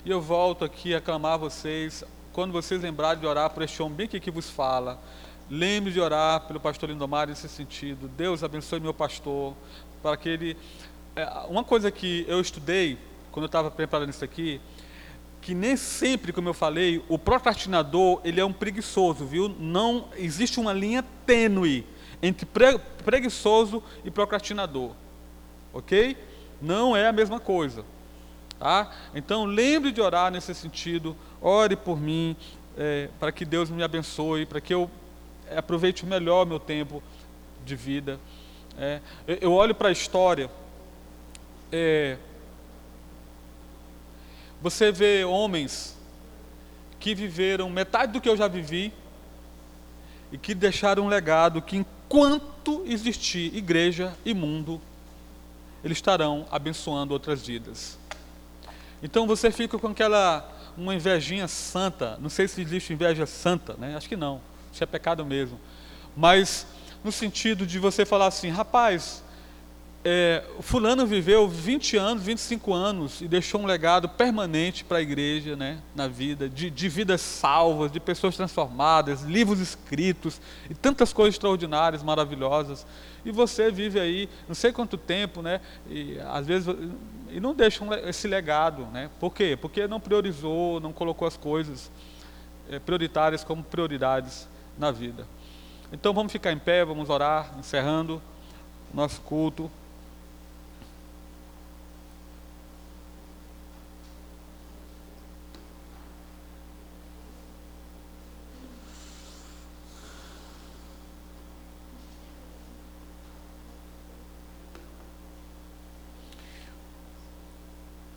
Speaker 1: E eu volto aqui a clamar a vocês, quando vocês lembrarem de orar por este homem que vos fala, lembre de orar pelo pastor Lindomar nesse sentido. Deus abençoe meu pastor, para que ele. É, uma coisa que eu estudei, quando eu estava preparando isso aqui, que nem sempre, como eu falei, o procrastinador ele é um preguiçoso, viu? Não existe uma linha tênue entre pre, preguiçoso e procrastinador, ok? Não é a mesma coisa, tá? Então lembre de orar nesse sentido, ore por mim, é, para que Deus me abençoe, para que eu aproveite melhor meu tempo de vida. É, eu olho para a história. É, você vê homens que viveram metade do que eu já vivi e que deixaram um legado que enquanto existir igreja e mundo, eles estarão abençoando outras vidas. Então você fica com aquela uma invejinha santa, não sei se existe inveja santa, né? Acho que não. Isso é pecado mesmo. Mas no sentido de você falar assim, rapaz, é, fulano viveu 20 anos, 25 anos e deixou um legado permanente para a igreja, né, na vida, de, de, vidas salvas, de pessoas transformadas, livros escritos e tantas coisas extraordinárias, maravilhosas. E você vive aí, não sei quanto tempo, né, e às vezes e não deixa um, esse legado, né? Por quê? Porque não priorizou, não colocou as coisas é, prioritárias como prioridades na vida. Então vamos ficar em pé, vamos orar, encerrando nosso culto.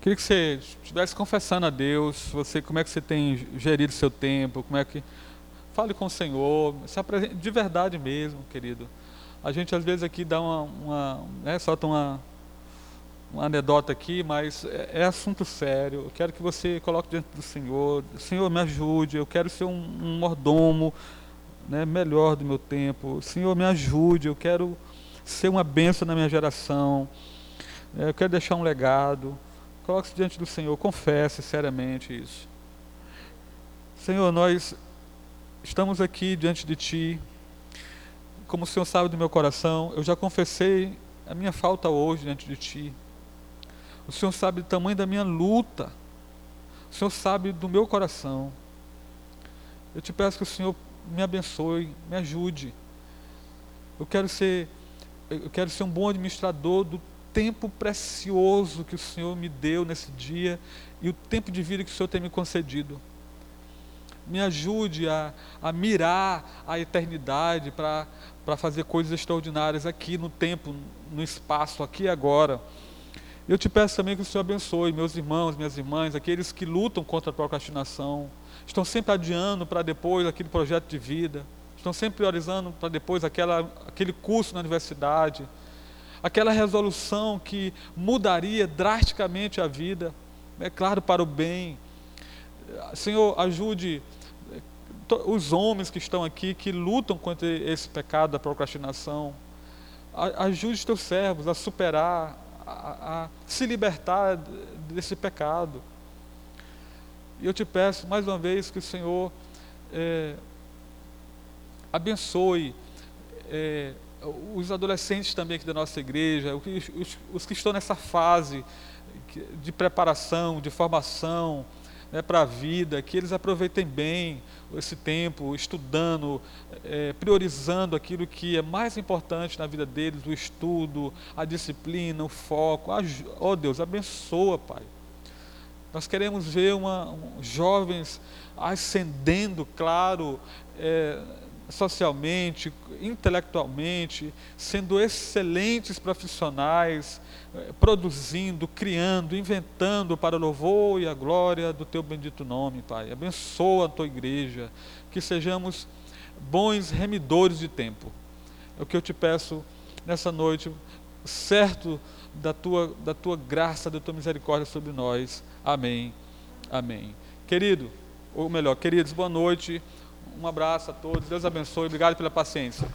Speaker 1: Queria que você estivesse confessando a Deus, você como é que você tem gerido seu tempo, como é que fale com o Senhor, se apresente, de verdade mesmo, querido. A gente às vezes aqui dá uma, uma né, solta uma, uma anedota aqui, mas é, é, assunto sério. Eu quero que você coloque diante do Senhor. Senhor, me ajude. Eu quero ser um, um mordomo né, melhor do meu tempo. Senhor, me ajude. Eu quero ser uma bênção na minha geração. Eu quero deixar um legado. Coloque-se diante do Senhor, confesse seriamente isso. Senhor, nós estamos aqui diante de Ti, como o Senhor sabe do meu coração, eu já confessei a minha falta hoje diante de Ti. O Senhor sabe do tamanho da minha luta. O Senhor sabe do meu coração. Eu te peço que o Senhor me abençoe, me ajude. Eu quero ser, eu quero ser um bom administrador do tempo precioso que o Senhor me deu nesse dia e o tempo de vida que o Senhor tem me concedido. Me ajude a, a mirar a eternidade para fazer coisas extraordinárias aqui no tempo, no espaço, aqui e agora. Eu te peço também que o Senhor abençoe meus irmãos, minhas irmãs, aqueles que lutam contra a procrastinação, estão sempre adiando para depois aquele projeto de vida, estão sempre priorizando para depois aquela, aquele curso na universidade, aquela resolução que mudaria drasticamente a vida, é claro, para o bem. Senhor, ajude eh, os homens que estão aqui, que lutam contra esse pecado da procrastinação. Ajude os teus servos a superar, a, a se libertar desse pecado. E eu te peço mais uma vez que o Senhor é, abençoe é, os adolescentes também aqui da nossa igreja, os, os que estão nessa fase de preparação, de formação né, para a vida, que eles aproveitem bem esse tempo, estudando, é, priorizando aquilo que é mais importante na vida deles, o estudo, a disciplina, o foco. Oh Deus, abençoa, Pai. Nós queremos ver uma, um, jovens ascendendo, claro, é, socialmente, intelectualmente, sendo excelentes profissionais, eh, produzindo, criando, inventando para o louvor e a glória do teu bendito nome, Pai. Abençoa a tua igreja, que sejamos bons remidores de tempo. É o que eu te peço nessa noite, certo da tua, da tua graça, da tua misericórdia sobre nós. Amém. Amém. Querido, ou melhor, queridos, boa noite. Um abraço a todos. Deus abençoe. Obrigado pela paciência.